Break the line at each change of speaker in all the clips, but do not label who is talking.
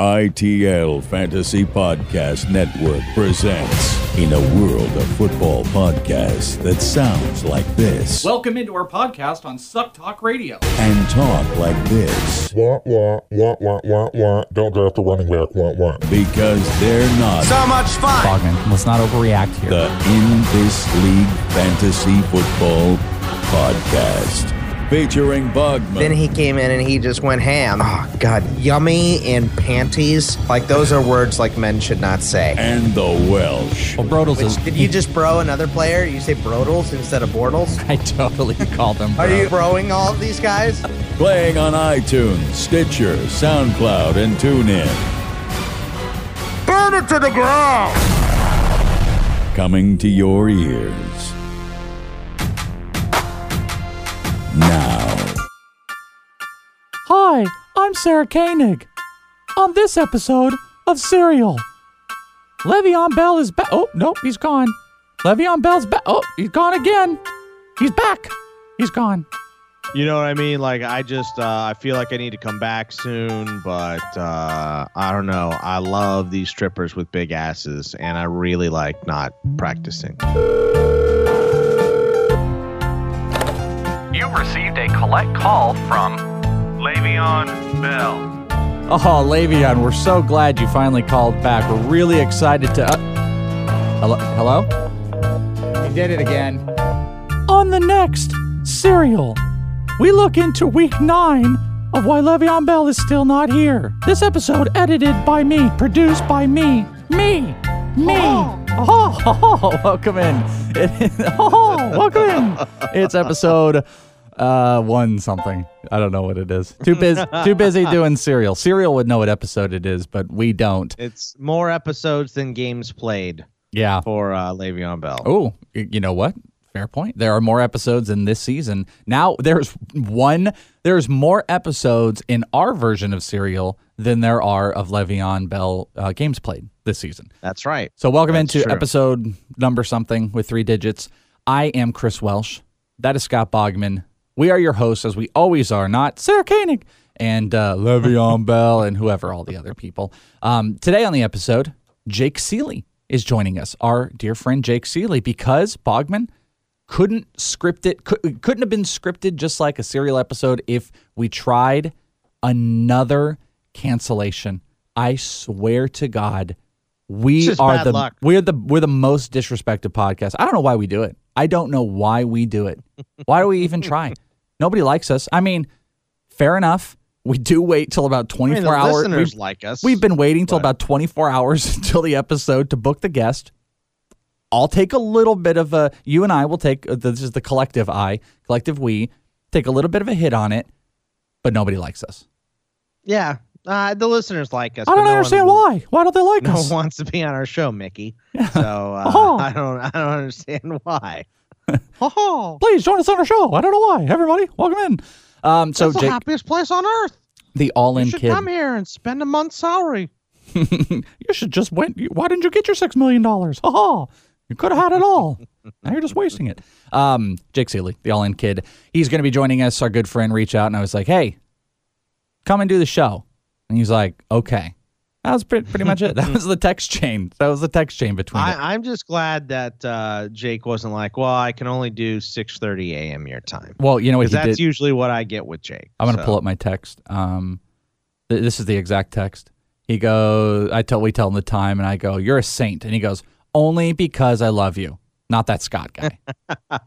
ITL Fantasy Podcast Network presents In a World of Football Podcasts that sounds like this
Welcome into our podcast on Suck Talk Radio.
and talk like this
Wah, wah, wah, wah, wah, wah. Don't draft a running back. Wah, wah.
because they're not So much fun!
Bogman, let's not overreact here.
the In This League Fantasy Football Podcast. Featuring Bugman.
Then he came in and he just went ham. Oh, God. Yummy and panties. Like, those are words like men should not say.
and the Welsh.
well, Brodels is.
Did you just bro another player? You say Brodels instead of Bortles?
I totally called him.
Are you broing all of these guys?
Playing on iTunes, Stitcher, SoundCloud, and TuneIn.
Burn it to the ground!
coming to your ears. Now,
Hi, I'm Sarah Koenig. On this episode of Serial, Le'Veon Bell is back. Oh, nope, he's gone. Le'Veon Bell's back. Oh, he's gone again. He's back. He's gone.
You know what I mean? Like I just uh, I feel like I need to come back soon, but uh, I don't know. I love these strippers with big asses, and I really like not practicing.
Received a collect call from Le'Veon Bell.
Oh, Le'Veon, we're so glad you finally called back. We're really excited to. Uh, hello? Hello? He did it again. On the next Serial, we look into week nine of why Le'Veon Bell is still not here. This episode edited by me, produced by me. Me! Me! Oh, oh, oh, welcome in. Oh, welcome in. It's episode uh one something. I don't know what it is. Too busy too busy doing Serial. Serial would know what episode it is, but we don't.
It's more episodes than games played
Yeah.
for uh, Le'Veon Bell.
Oh, you know what? Fair point. There are more episodes in this season. Now there's one. There's more episodes in our version of Serial than there are of Le'Veon Bell uh, games played this season.
That's right.
So welcome
That's
into
true.
episode number something with three digits. I am Chris Welsh. That is Scott Bogman. We are your hosts, as we always are, not Sarah Koenig and uh, Le'Veon Bell and whoever, all the other people. Um, today on the episode, Jake Ciely is joining us, our dear friend Jake Ciely, because Bogman couldn't script it, could, couldn't have been scripted just like a serial episode if we tried another cancellation. I swear to God, we are the
luck.
we're the we're the most disrespected podcast. I don't know why we do it. I don't know why we do it. Why do we even try? Nobody likes us. I mean, fair enough. We do wait till about
I
24
mean, the
hours.
listeners
We've,
like us.
we've been waiting till
but-
about 24 hours until the episode to book the guest. I'll take a little bit of a you and I will take uh, this is the collective I, collective we take a little bit of a hit on it, but nobody likes us.
yeah. Uh, the listeners like us.
I don't
no
understand
one,
why. Why don't they like
No
us?
one wants to be on our show, Mickey. So uh,
Oh.
I don't. I don't understand why. oh,
Please join us on our show. I don't know why. Everybody, welcome in. Um, so
it's the happiest place on earth.
the all-in
You should
kid.
come here and spend a month's salary.
you should just went. Why didn't you get your six million dollars? Ha ha! You could have had it all. now you're just wasting it. Um, Jake Ciely, the all-in kid, he's going to be joining us. Our good friend reached out, and I was like, "Hey, come and do the show." And he's like, "Okay." That was pretty, pretty much it. That was the text chain. That was the text chain between.
I, I'm just glad that uh, Jake wasn't like, well, I can only do 6:30 a.m. your time.
Well, you know what
that's
did.
usually what I get with Jake.
I'm gonna
so.
pull up my text. Um, th- this is the exact text. He goes, I tell we tell him the time, and I go, "You're a saint," and he goes, "Only because I love you." Not that Scott guy.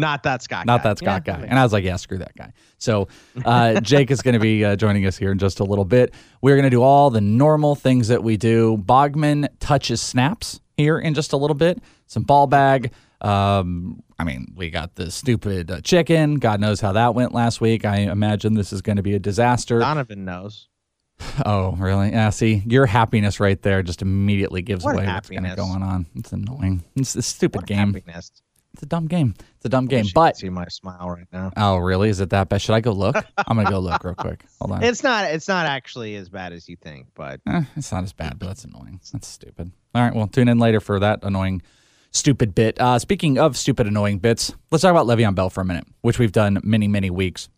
Not that Scott. Guy.
Not
guy.
that Scott
Yeah.
guy. And I was like, yeah, screw that guy. So uh, Jake is going to be uh, joining us here in just a little bit. We're going to do all the normal things that we do. Bogman touches snaps here in just a little bit. Some ball bag. Um, I mean, we got the stupid uh, chicken. God knows how that went last week. I imagine this is going to be a disaster.
Donovan knows.
Oh, really? Yeah. See, your happiness right there just immediately gives
What
away what's kind of
happiness?
going on. It's annoying. It's a stupid
What
game.
happiness.
It's a dumb game. It's a dumb game.
Wish you could
But
see my smile right now.
oh, really? Is it that bad? Should I go look? I'm gonna go look real quick. Hold on.
It's not. It's not actually as bad as you think, but
Eh, it's not as bad, but that's annoying. That's stupid. All right, well, tune in later for that annoying, stupid bit. Uh, speaking of stupid, annoying bits, let's talk about Le'Veon Bell for a minute, which we've done many, many weeks.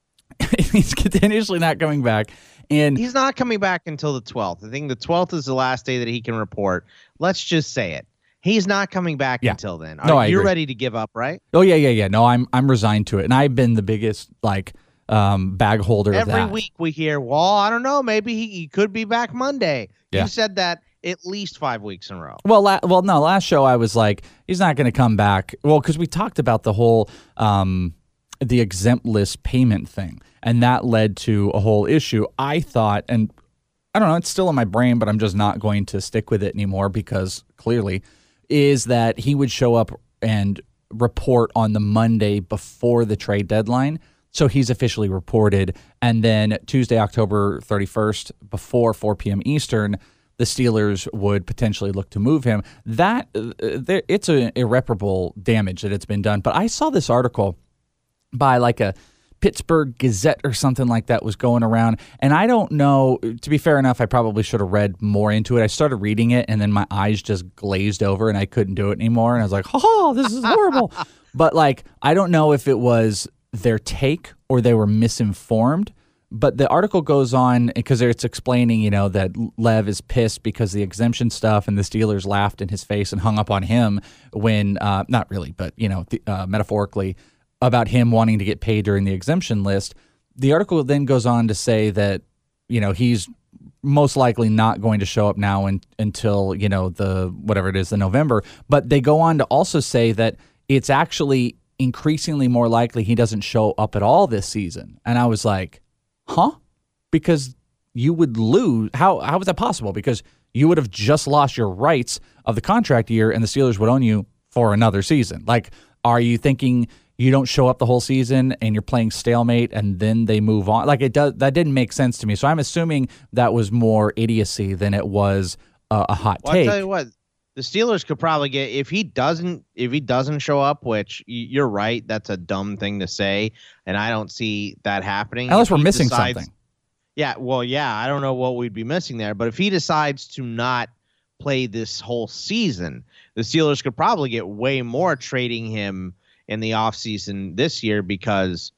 He's continuously not coming back, And
He's not coming back until the 12th. I think the 12th is the last day that he can report. Let's just say it. He's not coming back
Yeah.
until then.
No,
Are
I
you
agree.
ready to give up, right?
oh yeah, yeah, yeah. No, I'm I'm resigned to it, and I've been the biggest like um, bag holder of
Every week we hear, well, I don't know, maybe he, he could be back Monday.
Yeah.
You said that at least five weeks in a row.
Well, la- well, no. Last show, I was like, he's not going to come back. Well, because we talked about the whole um, the exempt list payment thing, and that led to a whole issue. I thought, and I don't know, it's still in my brain, but I'm just not going to stick with it anymore because clearly, is that he would show up and report on the Monday before the trade deadline. So he's officially reported. And then Tuesday, October 31st, before 4 p.m. Eastern, the Steelers would potentially look to move him. That uh, it's an irreparable damage that it's been done. But I saw this article by like a Pittsburgh Gazette or something like that was going around. And I don't know, to be fair enough, I probably should have read more into it. I started reading it and then my eyes just glazed over and I couldn't do it anymore. And I was like, oh, this is horrible. but like, I don't know if it was their take or they were misinformed. But the article goes on because it's explaining, you know, that Lev is pissed because the exemption stuff and the Steelers laughed in his face and hung up on him when, uh, not really, but, you know, the, uh, metaphorically, about him wanting to get paid during the exemption list. The article then goes on to say that, you know, he's most likely not going to show up now in, until, you know, the whatever it is, the November. But they go on to also say that it's actually increasingly more likely he doesn't show up at all this season. And I was like, huh? Because you would lose. How how is that possible? Because you would have just lost your rights of the contract year, and the Steelers would own you for another season. Like, are you thinking you don't show up the whole season and you're playing stalemate, and then they move on? Like, it does. That didn't make sense to me. So I'm assuming that was more idiocy than it was uh, a hot
Well,
take.
I tell you what, the Steelers could probably get if he doesn't if he doesn't show up, which you're right, that's a dumb thing to say, and I don't see that happening.
Unless
If
we're missing
decides-
something.
Yeah, well, yeah, I don't know what we'd be missing there, but if he decides to not play this whole season, the Steelers could probably get way more trading him in the offseason this year because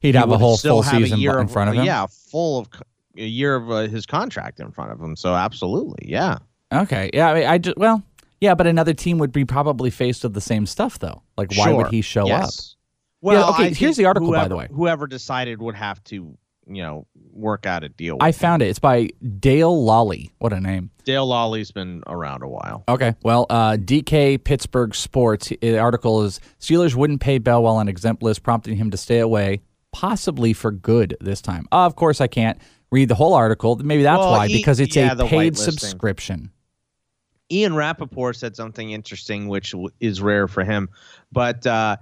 He'd
he
have a whole full season in
of-
front of him.
Yeah, full of a year of uh, his contract in front of him. So absolutely, yeah.
Okay. Yeah. I, mean, I just well, yeah, but another team would be probably faced with the same stuff though. Like, why would he show up?
Yes. Well,
okay,
I
here's the article, by the way.
Whoever decided would have to, you know, work out a deal. With
I found it. It's by Dale Lolley. What a name.
Dale Lolley's been around a while.
Okay. Well, uh, DK Pittsburgh Sports. The article is Steelers wouldn't pay Bell while on exempt list, prompting him to stay away, possibly for good this time. Uh, of course, I can't read the whole article. Maybe that's
Well,
why,
he-
because it's
yeah,
a paid subscription.
Ian Rapoport said something interesting, which is rare for him. But uh,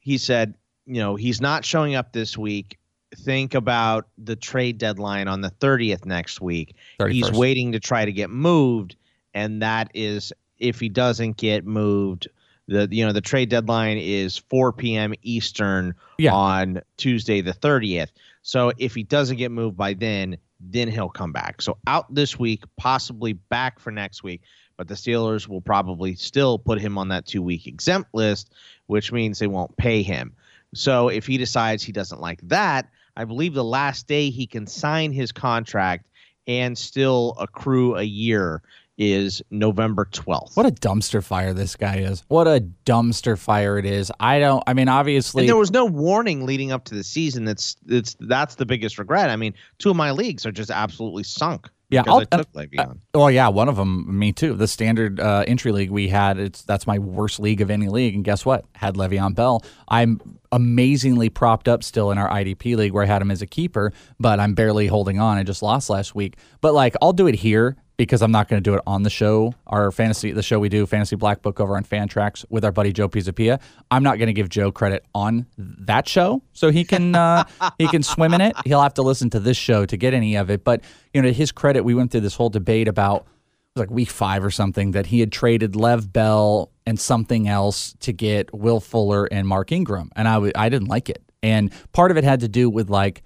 he said, you know, he's not showing up this week. Think about the trade deadline on the 30th next week. He's waiting to try to get moved. And that is, if he doesn't get moved, the you know the trade deadline is 4 p.m. Eastern
Yeah.
on Tuesday the 30th. So if he doesn't get moved by then, then he'll come back. So out this week, possibly back for next week. But the Steelers will probably still put him on that two week exempt list, which means they won't pay him. So if he decides he doesn't like that, I believe the last day he can sign his contract and still accrue a year is November 12th.
What a dumpster fire this guy is. What a dumpster fire it is. I don't, I mean, obviously.
and there was no warning leading up to the season. That's that's that's the biggest regret. I mean, two of my leagues are just absolutely sunk.
Yeah, I'll-
I took Le'Veon.
Well, yeah, one of them, me too. The standard uh, entry league we had, it's that's my worst league of any league. And guess what? Had Le'Veon Bell. I'm amazingly propped up still in our IDP league where I had him as a keeper, but I'm barely holding on. I just lost last week. But like, I'll do it here because I'm not going to do it on the show. Our fantasy, the show we do, Fantasy Black Book over on Fantrax with our buddy Joe Pisapia. I'm not going to give Joe credit on that show, so he can uh, he can swim in it. He'll have to listen to this show to get any of it. But you know, to his credit, we went through this whole debate about it was like week five or something that he had traded Lev Bell and something else to get Will Fuller and Mark Ingram, and I w- I didn't like it. And part of it had to do with like,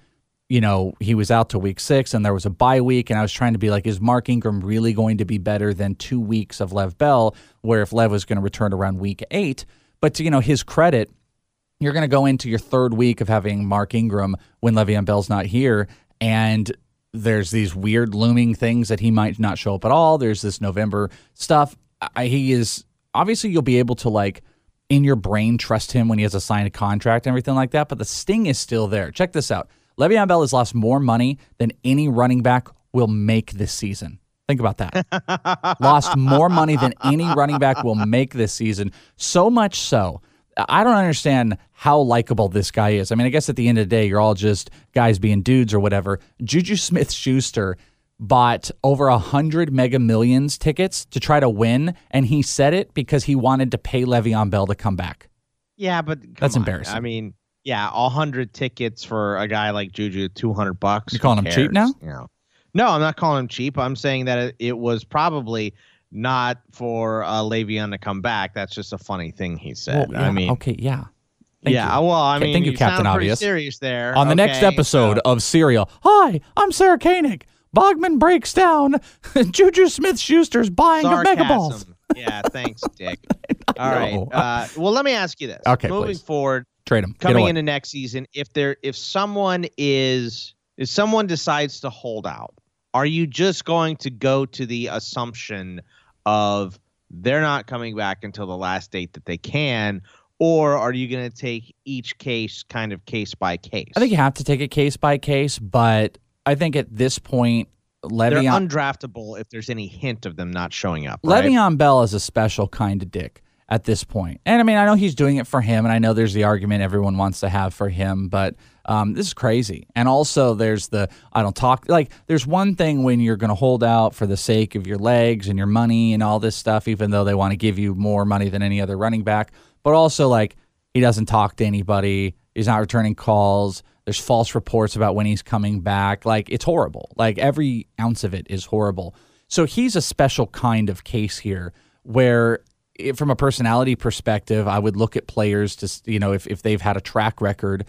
you know, he was out to week six and there was a bye week, and I was trying to be like, is Mark Ingram really going to be better than two weeks of Lev Bell, where if Lev was going to return around week eight? But to you know his credit, you're going to go into your third week of having Mark Ingram when Le'Veon Bell's not here, and there's these weird looming things that he might not show up at all. There's this November stuff. I, he is obviously you'll be able to like in your brain trust him when he has a signed contract and everything like that. But the sting is still there. Check this out. Le'Veon Bell has lost more money than any running back will make this season. Think about that. lost more money than any running back will make this season. So much so. I don't understand how likable this guy is. I mean, I guess at the end of the day, you're all just guys being dudes or whatever. Juju Smith Schuster bought over a hundred mega millions tickets to try to win, and he said it because he wanted to pay Le'Veon Bell to come back.
Yeah, but
That's
on.
embarrassing.
I mean, yeah, a hundred tickets for a guy like Juju, two hundred bucks.
You calling him cheap now?
You know? No, I'm not calling him cheap. I'm saying that it, it was probably not for uh, Le'Veon to come back. That's just a funny thing he said.
Well,
I mean,
okay, yeah. Thank
yeah.
you.
Well, I
Okay,
mean,
thank you,
you
Captain
sound
Obvious.
serious there.
On the next episode
So-
of Serial, hi, I'm Sarah Koenig. Bogman breaks down. Juju Smith Schuster's buying of mega.
Sarcasm. yeah, thanks, Dick. All right. Uh, well, let me ask you this.
Okay,
Moving
please.
forward,
Trade him.
Coming into next season, if there, if someone is, if someone decides to hold out, are you just going to go to the assumption of they're not coming back until the last date that they can, or are you going to take each case kind of case by case?
I think you have to take it case by case, but I think at this point,
they're undraftable if there's any hint of them not showing up. right?
Le'Veon Bell is a special kind of dick at this point. And I mean, I know he's doing it for him, and I know there's the argument everyone wants to have for him, but um, this is crazy. And also, there's the I don't talk like there's one thing when you're going to hold out for the sake of your legs and your money and all this stuff, even though they want to give you more money than any other running back. But also, like he doesn't talk to anybody. He's not returning calls. There's false reports about when he's coming back. Like it's horrible. Like every ounce of it is horrible. So he's a special kind of case here where it, from a personality perspective, I would look at players to, you know, if, if they've had a track record,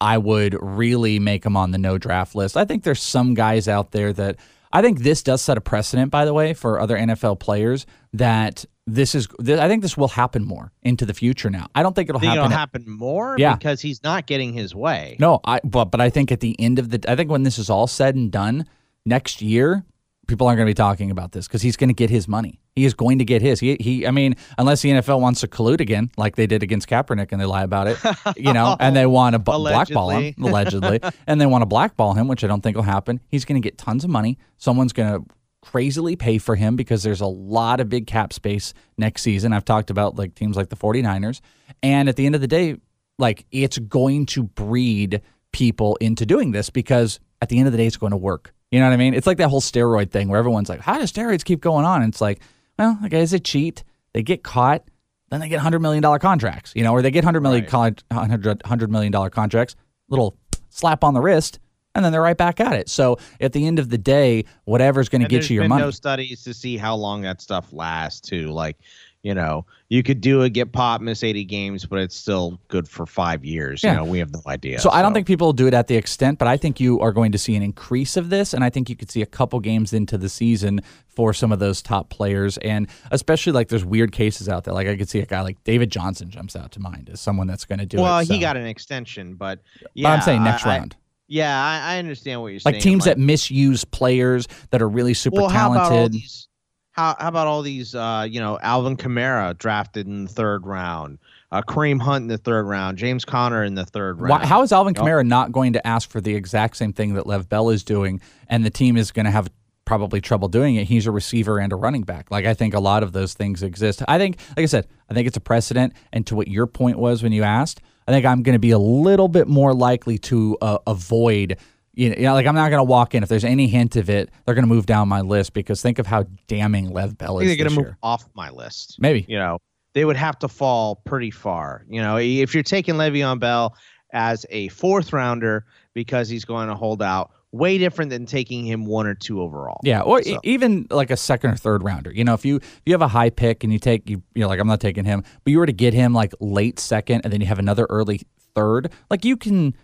I would really make them on the no draft list. I think there's some guys out there that I think this does set a precedent, by the way, for other NFL players that this is, th- I think this will happen more into the future now. I don't think it'll
think
happen.
it'll happen more
Yeah.
because he's not getting his way.
no, I but but I think at the end of the I think when this is all said and done next year, people aren't going to be talking about this because he's going to get his money. He is going to get his. He he. I mean, unless the NFL wants to collude again, like they did against Kaepernick, and they lie about it, you know, and they want to b- blackball him allegedly, and they want to blackball him, which I don't think will happen. He's going to get tons of money. Someone's going to crazily pay for him because there's a lot of big cap space next season. I've talked about like teams like the 49ers. And at the end of the day, like it's going to breed people into doing this because at the end of the day, it's going to work. You know what I mean? It's like that whole steroid thing where everyone's like, how do steroids keep going on? And it's like, well, the guys that cheat, they get caught, then they get $100 million contracts, you know, or they get $100 million, con- 100, $100 million contracts, little slap on the wrist, and then they're right back at it. So at the end of the day, whatever's going to get you your
been
money.
no studies to see how long that stuff lasts too. Like, you know, you could do a get popped, miss 80 games, but it's still good for five years.
Yeah.
You know, we have no idea.
So I don't think people do it at the extent, but I think you are going to see an increase of this, and I think you could see a couple games into the season for some of those top players, and especially like there's weird cases out there. Like I could see a guy like David Johnson jumps out to mind as someone that's going to do it.
Well,
it.
he
so.
got an extension, but
But
yeah,
I'm saying next
I- I-
round,
yeah, I, I understand what you're saying.
like
saying.
teams that misuse players that are really super
well, how about all
talented.
these? How, how about all these? Uh, you know, Alvin Kamara drafted in the third round, uh, Kareem Hunt in the third round, James Conner in the third round.
Why, how is Alvin? Kamara not going to ask for the exact same thing that Lev Bell is doing, and the team is going to have probably trouble doing it? He's a receiver and a running back. Like I think a lot of those things exist. I think, like I said, I think it's a precedent. And to what your point was when you asked, I think I'm going to be a little bit more likely to uh, avoid. You know, you know, like I'm not going to walk in if there's any hint of it. They're going to move down my list because think of how damning Lev Bell is
they're going to
year.
move off my list.
Maybe.
You know, they would have to fall pretty far. You know, if you're taking Le'Veon Bell as a fourth rounder because he's going to hold out, way different than taking him one or two overall.
Yeah, or e- even like a second or third rounder. You know, if you if you have a high pick and you take you you know like I'm not taking him, but you were to get him like late second and then you have another early third, like you can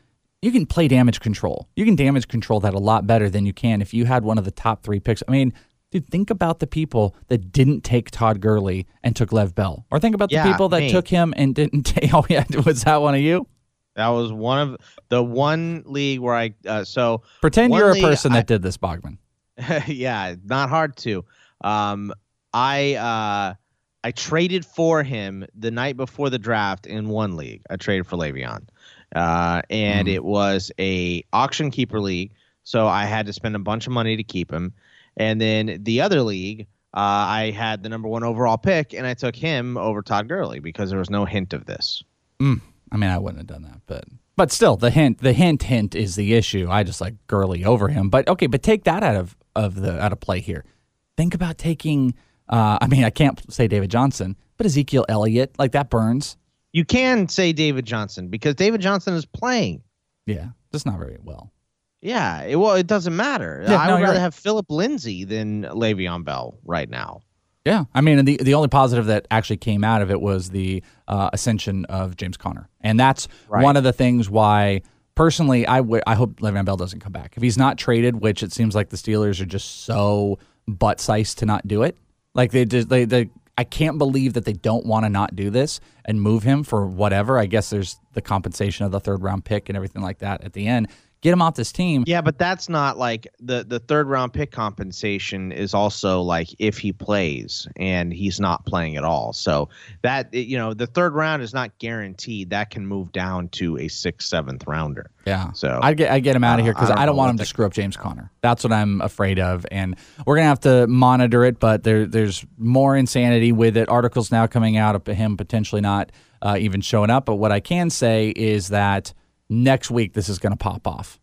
you can play damage control. You can damage control that a lot better than you can if you had one of the top 3 picks. I mean, dude, think about the people that didn't take Todd Gurley and took Lev Bell. Or think about the people that
me.
took him and didn't take Oh yeah, was that one of you?
That was one of the one league where I uh, so
Pretend you're a person
I-
that did this, Bogman.
yeah, not hard to. Um, I uh, I traded for him the night before the draft in one league. I traded for Le'Veon, uh, and
Mhm.
it was a auction keeper league. So I had to spend a bunch of money to keep him. And then the other league, uh, I had the number one overall pick, and I took him over Todd Gurley because there was no hint of this.
I mean, I wouldn't have done that, but but still, the hint, the hint, hint is the issue. I just like Gurley over him. But okay, but take that out of of the out of play here. Think about taking. Uh, I mean, I can't say David Johnson, but Ezekiel Elliott, like that burns.
You can say David Johnson because David Johnson is playing.
Yeah, just not very well.
Yeah, it, well, it doesn't matter.
Yeah,
I
no,
would rather
right.
have Phillip Lindsay than Le'Veon Bell right now.
Yeah, I mean, the the only positive that actually came out of it was the uh, ascension of James Conner, and that's
Right.
one of the things why personally I I hope Le'Veon Bell doesn't come back if he's not traded, which it seems like the Steelers are just so butt sized to not do it. Like they just they they I can't believe that they don't want to not do this and move him for whatever. I guess there's the compensation of the third round pick and everything like that at the end. Get him off this team.
Yeah, but that's not like the the third round pick compensation is also like if he plays and he's not playing at all. So that you know the third round is not guaranteed. That can move down to a sixth, seventh rounder.
Yeah.
So,
I get I get him out of here because
I don't
I don't want him to screw up James Conner. That's what I'm afraid of, and we're gonna have to monitor it. But there there's more insanity with it. Articles now coming out of him potentially not uh, even showing up. But what I can say is that next week this is gonna pop off.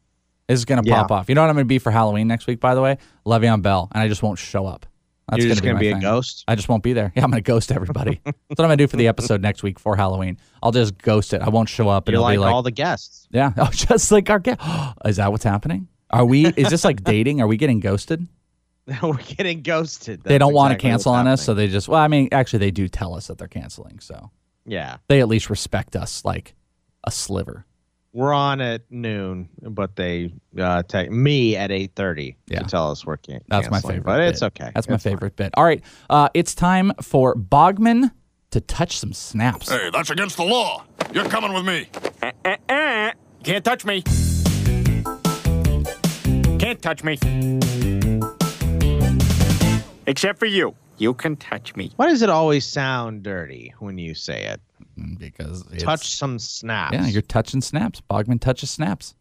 This is gonna
Yeah.
pop off. You know what I'm gonna be for Halloween next week, by the way? Le'Veon Bell, and I just won't show up. That's
You're just
gonna
gonna
be,
be a ghost.
I just won't be there. Yeah, I'm gonna ghost everybody. That's what I'm gonna do for the episode next week for Halloween. I'll just ghost it. I won't show up. and
You're
it'll
like,
be like
all the guests.
yeah. Oh, just like our guest. Is that what's happening? Are we? Is this like dating? Are we getting ghosted?
We're getting ghosted.
they don't want to cancel on us, so they just. Well, I mean, actually, they do tell us that they're canceling, so
yeah,
they at least respect us like a sliver.
We're on at noon, but they uh, take me at eight thirty
Yeah.
to tell us we're can-
That's my favorite.
But
bit.
it's okay.
That's my
It's fine.
favorite bit. All right, uh, it's time for Bogman to touch some snaps.
Hey, that's against the law. You're coming with me. Uh, uh, uh.
Can't touch me. Can't touch me. Except for you. You can touch me.
Why does it always sound dirty when you say it?
Because it's,
Touch some snaps.
Yeah, you're touching snaps. Bogman touches snaps.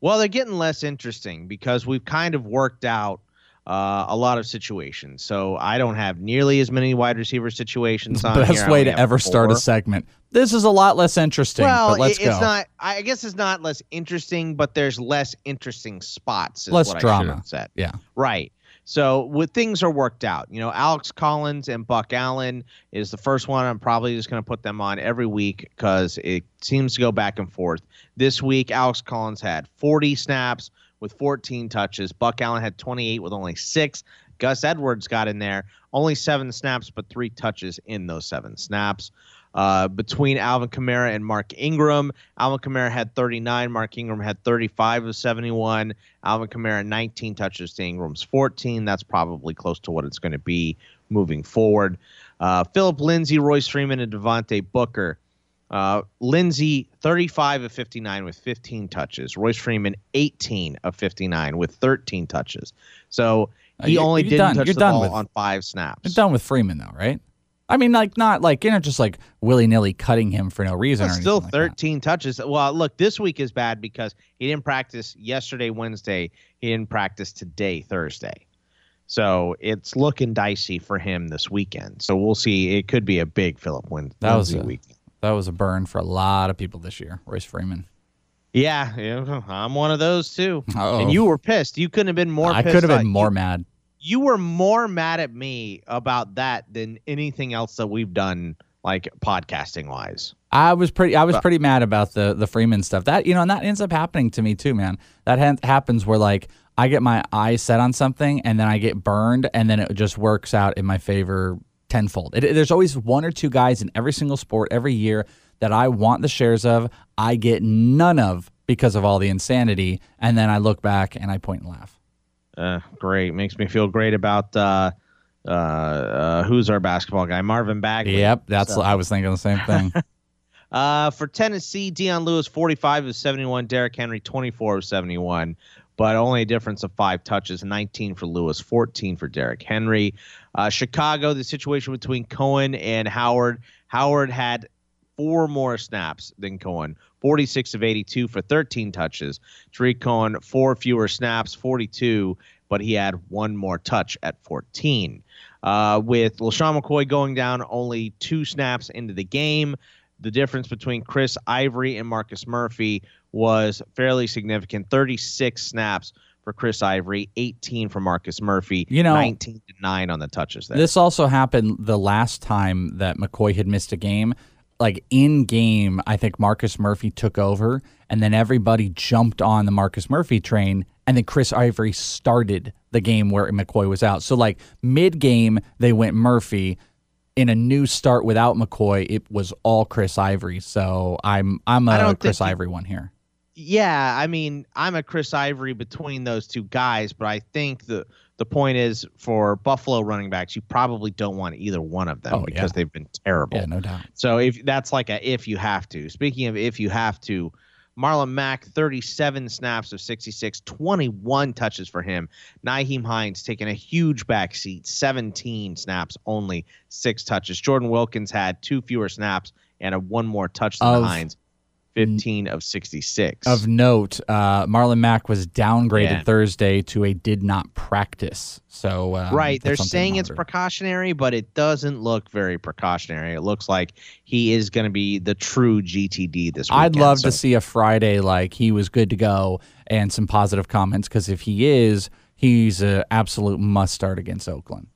Well, they're getting less interesting because we've kind of worked out uh, a lot of situations. So I don't have nearly as many wide receiver situations on.
Best
I
way to ever start a segment. This is a lot less interesting.
Well,
but let's
it-
go.
it's not. I guess it's not less interesting, but there's less interesting spots. Is
Less
what I should
drama. yeah.
Right. So with things are worked out. You know, Alex Collins and Buck Allen is the first one. I'm probably just going to put them on every week because it seems to go back and forth. This week, Alex Collins had 40 snaps with 14 touches. Buck Allen had 28 with only six. Gus Edwards got in there, only seven snaps, but three touches in those seven snaps. Uh, between Alvin Kamara and Mark Ingram, Alvin Kamara had 39, Mark Ingram had 35 of 71. Alvin Kamara 19 touches to Ingram's 14. That's probably close to what it's going to be moving forward. Uh, Phillip Lindsay, Royce Freeman, and Devontae Booker. Uh, Lindsay 35 of 59 with 15 touches. Royce Freeman 18 of 59 with 13 touches. So
Uh,
he
you're-
only didn't
done.
touch
You're
the ball
with-
on five snaps.
You're done with Freeman though, right? I mean, like not like you know, just like willy nilly cutting him for no reason. Or
still
anything like that.
13 touches. Well, look, this week is bad because he didn't practice yesterday, Wednesday. He didn't practice today, Thursday. So it's looking dicey for him this weekend. So we'll see. It could be a big Philip Win-
That was a-
weekend.
That was a burn for a lot of people this year. Royce Freeman.
Yeah, yeah, I'm one of those too.
Uh-oh.
And you were pissed. You couldn't have been more
I could have been more
you-
mad.
You were more mad at me about that than anything else that we've done, like podcasting wise.
I was pretty. I was pretty mad about the the Freeman stuff. That you know, and that ends up happening to me too, man. That ha- happens where like I get my eyes set on something and then I get burned, and then it just works out in my favor tenfold. It, there's always one or two guys in every single sport every year that I want the shares of. I get none of because of all the insanity, and then I look back and I point and laugh.
Uh, great. Makes me feel great about uh, uh, uh, who's our basketball guy, Marvin Bagley.
Yep, that's
So-
I was thinking the same thing.
Uh, for Tennessee, Dion Lewis, 45 of 71. Derrick Henry, 24 of 71. But only a difference of five touches 19 for Lewis, 14 for Derrick Henry. Uh, Chicago, the situation between Cohen and Howard. Howard had four more snaps than Cohen, 46 of 82 for 13 touches. Tarik Cohen, four fewer snaps, 42, but he had one more touch at 14. Uh, with LeSean McCoy going down only two snaps into the game, the difference between Chris Ivory and Marcus Murphy was fairly significant 36 snaps for Chris Ivory, 18 for Marcus Murphy,
You know-
19 to 9 on the touches there.
This also happened the last time that McCoy had missed a game. Like in game, I think Marcus Murphy took over, and then everybody jumped on the Marcus Murphy train, and then Chris Ivory started the game where McCoy was out. So like mid game, they went Murphy. In a new start without McCoy, it was all Chris Ivory. So I'm I'm a Chris
he-
Ivory one here.
Yeah, I mean, I'm a Chris Ivory between those two guys, but I think the the point is for Buffalo running backs, you probably don't want either one of them
Oh,
because
yeah.
they've been terrible.
Yeah, no doubt.
So if that's like a if you have to. Speaking of if you have to, Marlon Mack 37 snaps of 66, 21 touches for him. Nyheim Hines taking a huge backseat, 17 snaps, only six touches. Jordan Wilkins had two fewer snaps and a one more touch than
Of-
Hines, 15 of 66.
Of note, uh, Marlon Mack was downgraded
Yeah.
Thursday to a did not practice. So um,
right. They're
that's something to
saying it's precautionary, but it doesn't look very precautionary. It looks like he is going to be the true GTD this weekend.
I'd love
So-
to see a Friday like he was good to go and some positive comments because if he is, he's an absolute must start against Oakland.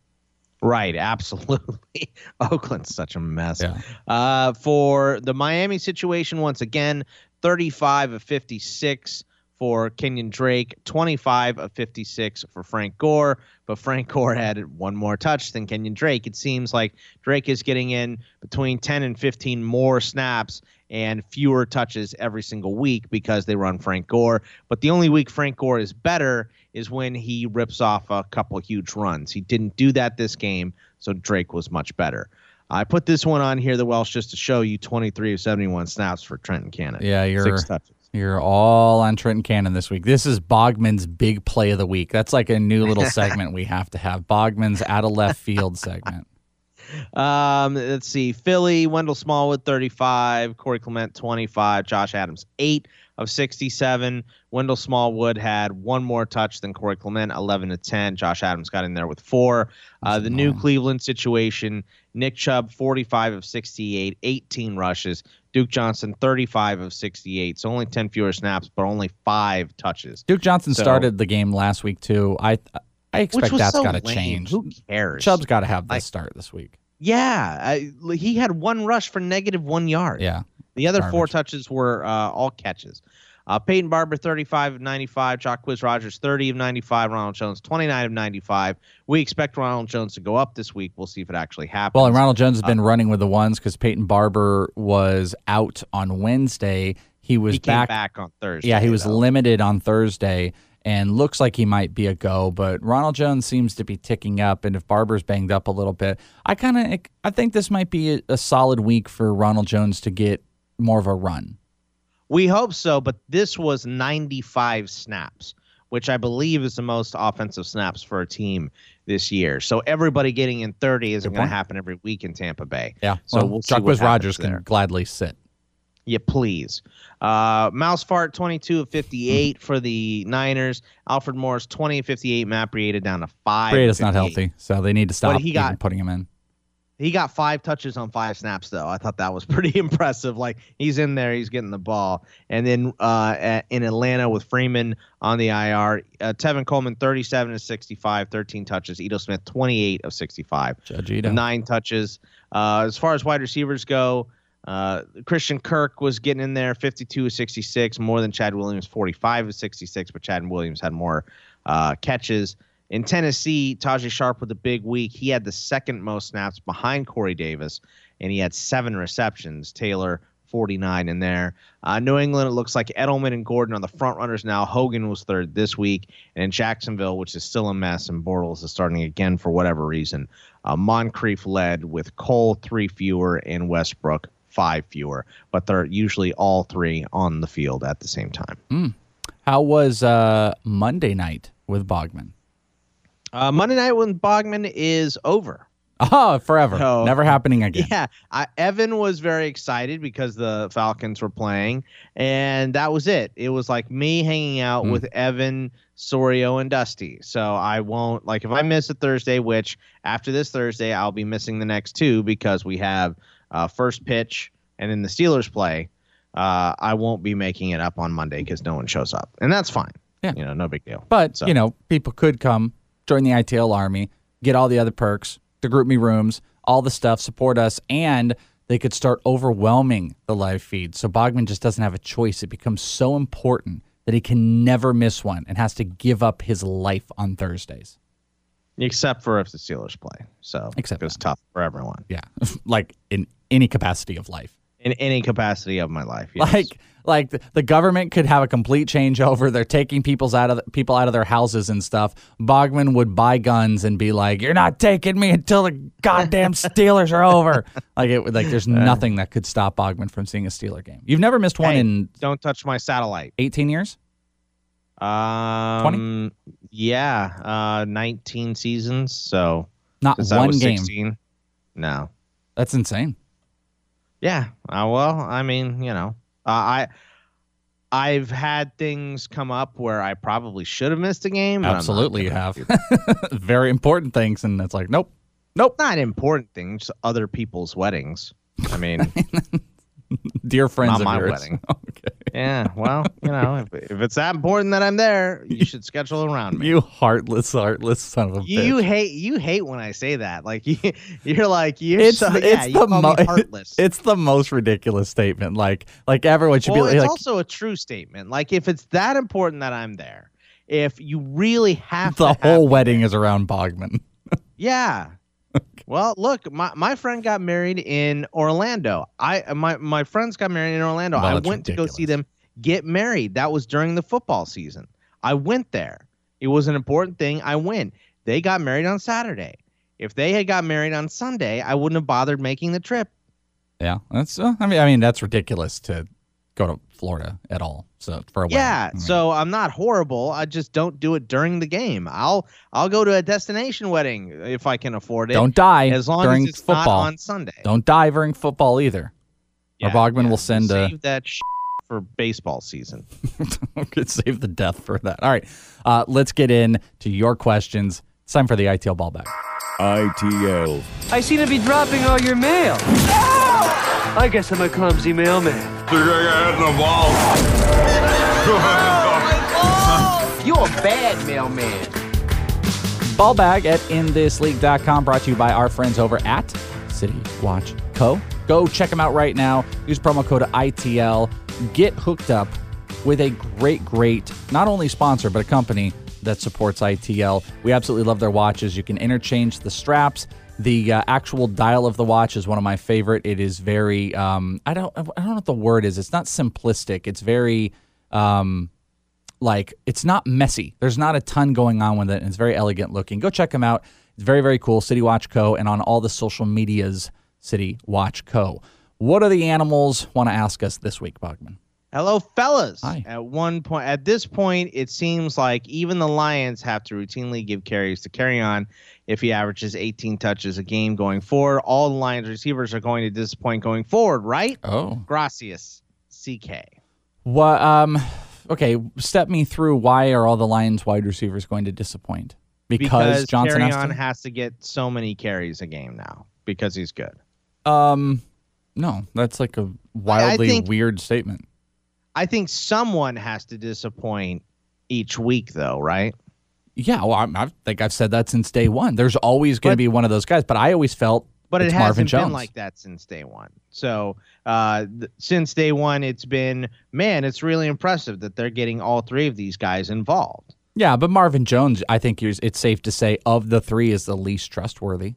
Right, absolutely. Oakland's such a mess.
Yeah.
Uh, for the Miami situation, once again, 35 of 56 for Kenyon Drake, 25 of 56 for Frank Gore. But Frank Gore had one more touch than Kenyon Drake. It seems like Drake is getting in between 10 and 15 more snaps and fewer touches every single week because they run Frank Gore. But the only week Frank Gore is better is when he rips off a couple huge runs. He didn't do that this game, so Drake was much better. I put this one on here, the Welsh, just to show you 23 of 71 snaps for Trenton Cannon.
Yeah, you're you're all on Trenton Cannon this week. This is Bogman's big play of the week. That's like a new little segment we have to have. Bogman's out of left field segment.
Um, let's see. Philly, Wendell Smallwood, 35. Corey Clement, 25. Josh Adams, 8 of 67. Wendell Smallwood had one more touch than Corey Clement, 11 to 10. Josh Adams got in there with four. Uh, the new Cleveland situation Nick Chubb, 45 of 68, 18 rushes. Duke Johnson, 35 of 68. So only 10 fewer snaps, but only five touches.
Duke Johnson
So-
started the game last week too. I I expect that's
so
got to change.
Who cares?
Chubb's got to have the
Like-
start this week.
Yeah, I, he had one rush for negative one yard.
Yeah.
The other four touches were uh, all catches. Uh, Peyton Barber, 35 of 95. Jacquizz Rodgers, 30 of 95. Ronald Jones, 29 of 95. We expect Ronald Jones to go up this week. We'll see if it actually happens.
Well, and Ronald Jones has
Uh,
been running with the ones because Peyton Barber was out on Wednesday. He was
he
back.
back, on Thursday.
yeah, he was
though.
limited on Thursday and looks like he might be a go. But Ronald Jones seems to be ticking up, and if Barber's banged up a little bit, I kind of I think this might be a, a solid week for Ronald Jones to get more of a run.
We hope so, but this was 95 snaps, which I believe is the most offensive snaps for a team this year. So everybody getting in 30 isn't going to happen every week in Tampa Bay.
Yeah,
So
well,
we'll see what
Rodgers
there.
can gladly sit.
Yeah, please. Uh, Mouse Fart, 22 of 58 for the Niners. Alfred Morris, 20 of 58. Matt Breida down to 5.
Breida's
of
not healthy, so they need to stop
he got-
putting him in.
He got five touches on five snaps, though. I thought that was pretty impressive. Like, he's in there, he's getting the ball. And then uh, at, in Atlanta with Freeman on the IR, uh, Tevin Coleman, 37 of 65, 13 touches. Ito Smith, 28 of 65.
Judge
nine touches. Uh, as far as wide receivers go, uh, Christian Kirk was getting in there, 52 of 66, more than Chad Williams, 45 of 66, but Chad Williams had more uh, catches. In Tennessee, Tajaé Sharpe with a big week. He had the second most snaps behind Corey Davis, and he had seven receptions. Taylor, 49 in there. Uh, New England, it looks like Edelman and Gordon are the front runners now. Hogan was third this week. And in Jacksonville, which is still a mess, and Bortles is starting again for whatever reason, uh, Moncrief led with Cole three fewer and Westbrook five fewer, but they're usually all three on the field at the same time.
How was uh, Monday night with Bogman?
Uh, Monday night with Bogman is over.
Oh, forever.
So-
Never happening again.
Yeah, I, Evan was very excited because the Falcons were playing, and that was it. It was like me hanging out
Hmm.
with Evan, Sorio, and Dusty. So I won't like if I miss a Thursday, which after this Thursday I'll be missing the next two because we have uh, first pitch and then the Steelers play. Uh, I won't be making it up on Monday because no one shows up, and that's fine.
Yeah.
you know, no big deal.
But,
So-
you know, people could come, join the ITL Army, get all the other perks, the GroupMe rooms, all the stuff, support us, and they could start overwhelming the live feed. So Bogman just doesn't have a choice. It becomes so important that he can never miss one and has to give up his life on Thursdays.
except for if the Steelers play. So
Except
it's tough for everyone
Yeah. like in any capacity of life.
In any capacity of my life. Yes.
Like like the, the government could have a complete changeover. They're taking people's out of the, people out of their houses and stuff. Bogman would buy guns and be like, "You're not taking me until the goddamn Steelers are over." Like it like there's nothing that could stop Bogman from seeing a Steeler game. You've never missed one
Hey,
in
don't touch my satellite.
18 years?
Um, yeah, uh, 19 seasons. So
Not one game.
16. No.
That's insane.
Yeah. Uh, well, I mean, you know, uh, I I've had things come up where I probably should have missed a game. but I'm not
Absolutely, you have very important things, and it's like, nope, nope.
not important things. Other people's weddings. I mean,
Dear friends
Not
of
my
yours.
wedding. yeah. Well, you know, if, if it's that important that I'm there, you should schedule around me.
You heartless, heartless son of a
You,
bitch.
you hate you hate when I say that. Like you, you're like you're
it's
so yeah.
it's
you
the
call
mo-
heartless.
it's the most ridiculous statement. Like like everyone should
well,
be
it's
like It's
also a true statement. Like if it's that important that I'm there, if you really have
the whole wedding
there-
is around Bogman.
yeah. Well, look, my, my friend got married in Orlando. I my my friends got married in Orlando.
Well,
I went to go see them get married. That was during the football season. I went there. It was an important thing. I went. They got married on Saturday. If they had got married on Sunday, I wouldn't have bothered making the trip.
Yeah, that's. Uh, I mean, I mean that's ridiculous to go to Florida at all. So for a wedding.
Yeah,
I mean,
so I'm not horrible. I just don't do it during the game. I'll I'll go to a destination wedding if I can afford it.
don't die
as long
during
as it's
football.
not on Sunday.
Don't die during football either. or Bogman will send a.
save that sh- for baseball season.
could save the death for that. All right, uh, let's get in to your questions. It's time for the ITL ball back.
ITL.
I seem to be dropping all your mail. I guess I'm a clumsy mailman. Oh, You're a bad mailman.
Ball bag at inthisleague.com brought to you by our friends over at City Watch Co. Go check them out right now. Use promo code ITL. Get hooked up with a great, great, not only sponsor, but a company that supports ITL. We absolutely love their watches. You can interchange the straps. The uh, actual dial of the watch is one of my favorite. It is very, um, I don't, I don't know what the word is. It's not simplistic. It's very, um, like it's not messy. There's not a ton going on with it, and it's very elegant looking. Go check them out. It's very very cool. City Watch Co. and on all the social medias, City Watch Co. What do the animals want to ask us this week, Bogman?
Hello, fellas.
Hi.
At one point, at this point, it seems like even the Lions have to routinely give carries to Kerryon if he averages 18 touches a game going forward. All the Lions receivers are going to disappoint going forward, right?
Oh,
Gracias, CK.
what? Um, okay, step me through. Why are all the Lions wide receivers going to disappoint? Because, Johnson has to?
has to get so many carries a game now because he's good.
Um, no, that's like a wildly
think-
weird statement.
I think someone has to disappoint each week, though, right?
Yeah, well, I, I think I've said that since day one. There's always going to be one of those guys, but I always felt
But
it's
it
Marvin
hasn't
Jones.
been like that since day one. So uh, th- since day one, it's been man, it's really impressive that they're getting all three of these guys involved.
Yeah, but Marvin Jones, I think it's safe to say, of the three, is the least trustworthy.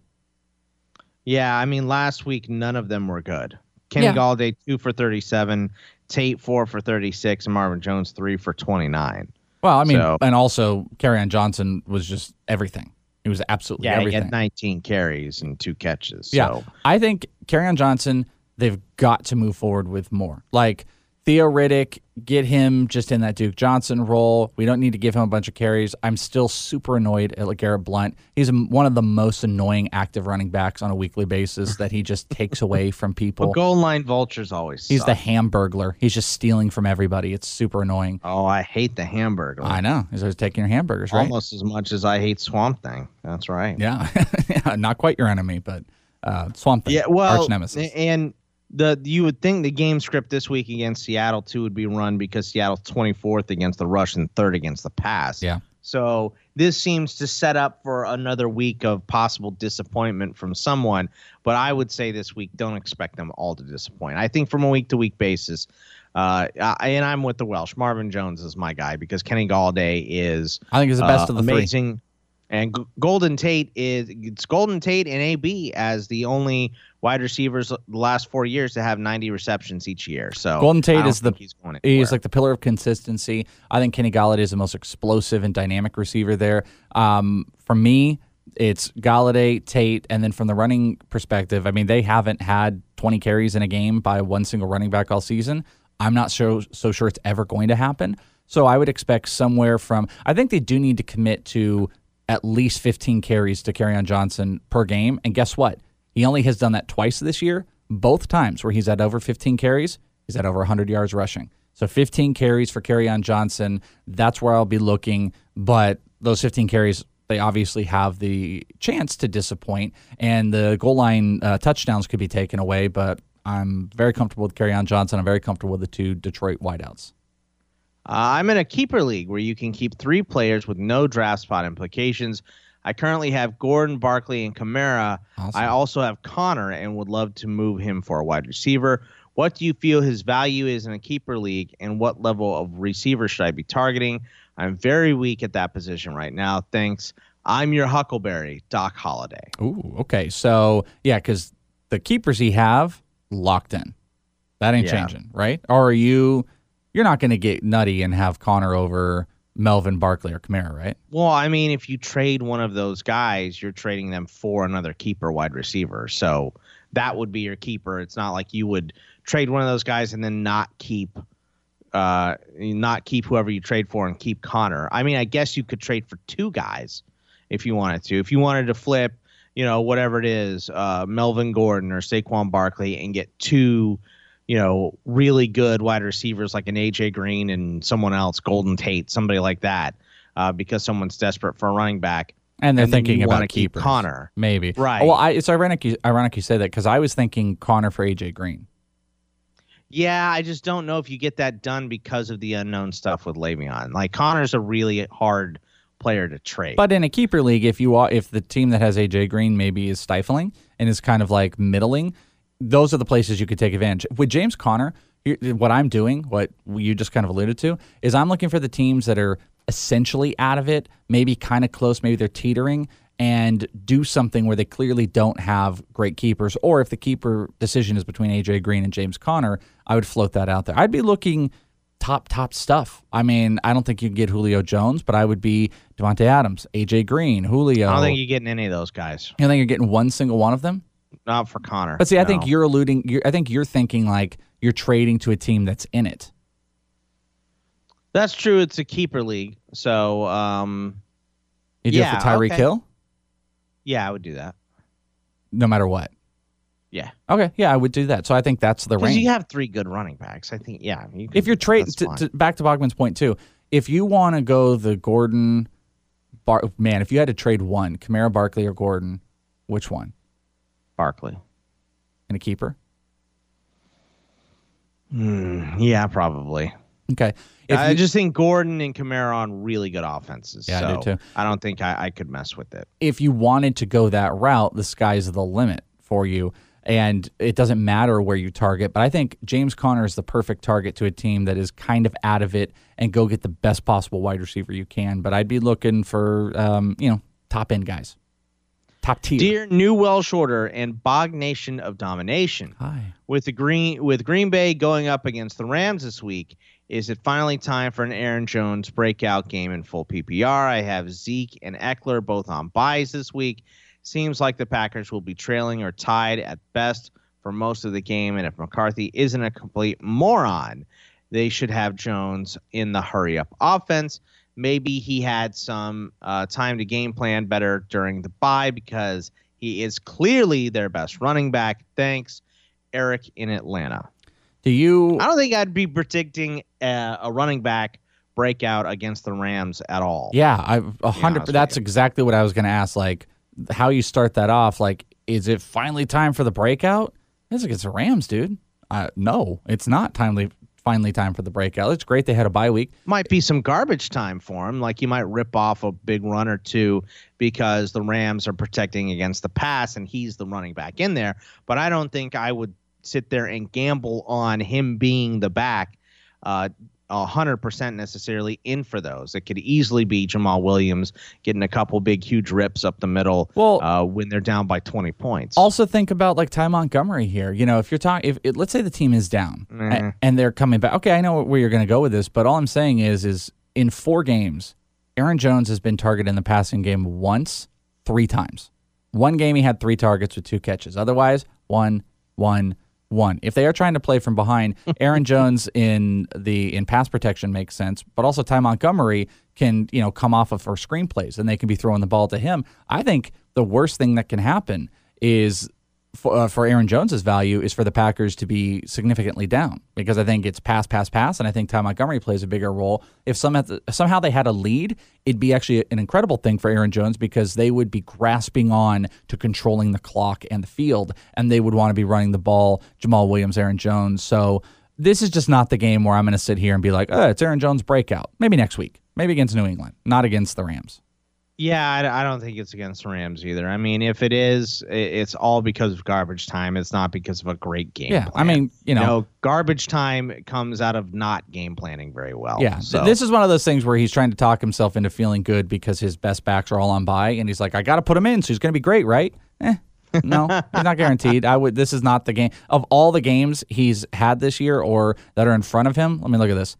Yeah, I mean, last week none of them were good. Kenny
Yeah.
Golladay two for thirty-seven, Tate four for thirty-six, and Marvin Jones three for twenty-nine.
Well, I mean,
So-
and also on Johnson was just everything. He was absolutely
Yeah, he had nineteen carries and two catches.
yeah,
So
I think on Johnson they've got to move forward with more. Like Theo Riddick, get him just in that Duke Johnson role. We don't need to give him a bunch of carries. I'm still super annoyed at LeGarrette Blount. He's one of the most annoying active running backs on a weekly basis that he just takes away from people.
But goal line vultures always.
He's
suck.
the hamburglar. He's just stealing from everybody. It's super annoying.
Oh, I hate the hamburger.
I know. He's always taking your hamburgers, right?
Almost as much as I hate Swamp Thing. That's right.
Yeah. yeah. Not quite your enemy, but uh, Swamp Thing.
Yeah, well,
arch nemesis.
and the you would think the game script this week against Seattle too would be run because Seattle's 24th against the rush and third against the pass.
Yeah.
So this seems to set up for another week of possible disappointment from someone. But I would say this week, don't expect them all to disappoint. I think from a week to week basis, uh, I, and I'm with the Welsh. Marvin Jones is my guy because Kenny Golladay is
I think he's the best
uh,
of the three.
amazing. And G- Golden Tate is it's Golden Tate and AB as the only wide receivers the last four years to have 90 receptions each year. So
Golden Tate is the
he's
he's like the pillar of consistency. I think Kenny Golladay is the most explosive and dynamic receiver there. Um, for me, it's Golladay, Tate, and then from the running perspective, I mean they haven't had 20 carries in a game by one single running back all season. I'm not so so sure it's ever going to happen. So I would expect somewhere from I think they do need to commit to at least 15 carries to Kerryon Johnson per game. And guess what? He only has done that twice this year. Both times where he's at over 15 carries, he's at over 100 yards rushing. So 15 carries for on Johnson. That's where I'll be looking. But those 15 carries, they obviously have the chance to disappoint, and the goal line uh, touchdowns could be taken away. But I'm very comfortable with on Johnson. I'm very comfortable with the two Detroit wideouts.
Uh, I'm in a keeper league where you can keep three players with no draft spot implications. I currently have Gordon, Barkley, and Kamara. I also have Conner and would love to move him for a wide receiver. What do you feel his value is in a keeper league, and what level of receiver should I be targeting? I'm very weak at that position right now. Thanks. I'm your Huckleberry, Doc Holliday.
Ooh, okay. So yeah, because the keepers he have locked in. That ain't
Yeah.
changing, right? Or are you? You're not going to get nutty and have Conner over Melvin Barkley or Kamara, right?
Well, I mean, if you trade one of those guys, you're trading them for another keeper wide receiver. So that would be your keeper. It's not like you would trade one of those guys and then not keep uh not keep whoever you trade for and keep Conner. I mean, I guess you could trade for two guys if you wanted to. If you wanted to flip, you know, whatever it is, uh Melvin Gordon or Saquon Barkley and get two you know, really good wide receivers like an AJ Green and someone else, Golden Tate, somebody like that, uh, because someone's desperate for a running back.
And they're
then
thinking about
wanna keep. Conner.
maybe.
Right.
Well, I, it's ironic. You, ironic you say that because I was thinking Conner for AJ Green.
Yeah, I just don't know if you get that done because of the unknown stuff with Le'Veon. Like Conner's a really hard player to trade.
But in a keeper league, if you are, if the team that has AJ Green maybe is stifling and is kind of like middling, those are the places you could take advantage. With James Conner, what I'm doing, what you just kind of alluded to, is I'm looking for the teams that are essentially out of it, maybe kind of close, maybe they're teetering, and do something where they clearly don't have great keepers. Or if the keeper decision is between AJ Green and James Conner, I would float that out there. I'd be looking top top stuff. I mean, I don't think you can get Julio Jones, but I would be Davante Adams, AJ Green, Julio.
I don't think you're getting any of those guys.
You don't think you're getting one single one of them?
Not for Conner.
But see, I think you're alluding. You're, I think you're thinking like you're trading to a team that's in it.
That's true. It's a keeper league. So, um,
You do
Yeah,
it for Tyreek
okay.
Hill,
yeah, I would do that.
no matter what.
Yeah.
Okay, yeah, I would do that. So I think that's the range.
you have three good running backs. I think, yeah. You
if you're trading back to Bogman's point too, if you want to go the Gordon, Bar, man, if you had to trade one, Kamara, Barkley, or Gordon, which one?
Barkley.
And a keeper.
Hmm, yeah, probably.
Okay. If
I
you-
just think Gordon and Kamara on really good offenses.
Yeah, I do too.
I don't think I, I could mess with it.
if you wanted to go that route, the sky's the limit for you. And it doesn't matter where you target. But I think James Conner is the perfect target to a team that is kind of out of it and go get the best possible wide receiver you can. But I'd be looking for, um, you know, top end guys, top tier.
Dear New Welsh Order and Bog Nation of Domination.
Hi.
With the Green with Green Bay going up against the Rams this week, is it finally time for an Aaron Jones breakout game in full PPR? I have Zeke and Ekeler both on buys this week. Seems like the Packers will be trailing or tied at best for most of the game. And if McCarthy isn't a complete moron, they should have Jones in the hurry up offense. Maybe he had some uh, time to game plan better during the bye because he is clearly their best running back. Thanks, Eric in Atlanta.
Do you?
I don't think I'd be predicting uh, a running back breakout against the Rams at all.
Yeah, I a hundred. That's exactly what I was going to ask. Like, how you start that off? Like, is it finally time for the breakout? It's against the Rams, dude. Uh, no, it's not timely. Finally, time for the breakout. It's great they had a bye week.
Might be some garbage time for him. Like he might rip off a big run or two because the Rams are protecting against the pass and he's the running back in there. But I don't think I would sit there and gamble on him being the back. Uh, a hundred percent necessarily in for those. It could easily be Jamaal Williams getting a couple big, huge rips up the middle.
Well-
uh, when they're down by twenty points.
Also, think about like Ty Montgomery here. You know, if you're talking, if it, let's say the team is down
Mhm.
and they're coming back. Okay, I know where you're going to go with this, but all I'm saying is, is in four games, Aaron Jones has been targeted in the passing game once, three times. One game he had three targets with two catches. Otherwise, one, one, one. If they are trying to play from behind, Aaron Jones in the in pass protection makes sense, but also Ty Montgomery can you know come off of for screenplays and they can be throwing the ball to him. I think the worst thing that can happen is for, uh, for Aaron Jones's value is for the Packers to be significantly down because I think it's pass, pass, pass, and I think Ty Montgomery plays a bigger role. If some somehow they had a lead, it'd be actually an incredible thing for Aaron Jones because they would be grasping on to controlling the clock and the field, and they would want to be running the ball. Jamaal Williams, Aaron Jones. So this is just not the game where I'm going to sit here and be like, oh, it's Aaron Jones breakout. Maybe next week, maybe against New England, not against the Rams.
Yeah, I, I don't think it's against the Rams either. I mean, if it is, it's all because of garbage time. It's not because of a great game.
Yeah, I mean, you know,
garbage time comes out of not game planning very well.
Yeah,
so
this is one of those things where he's trying to talk himself into feeling good because his best backs are all on bye, and he's like, "I got to put him in, so he's going to be great, right?" Eh, no, he's not guaranteed. I would. This is not the game of all the games he's had this year or that are in front of him. Let me look at this.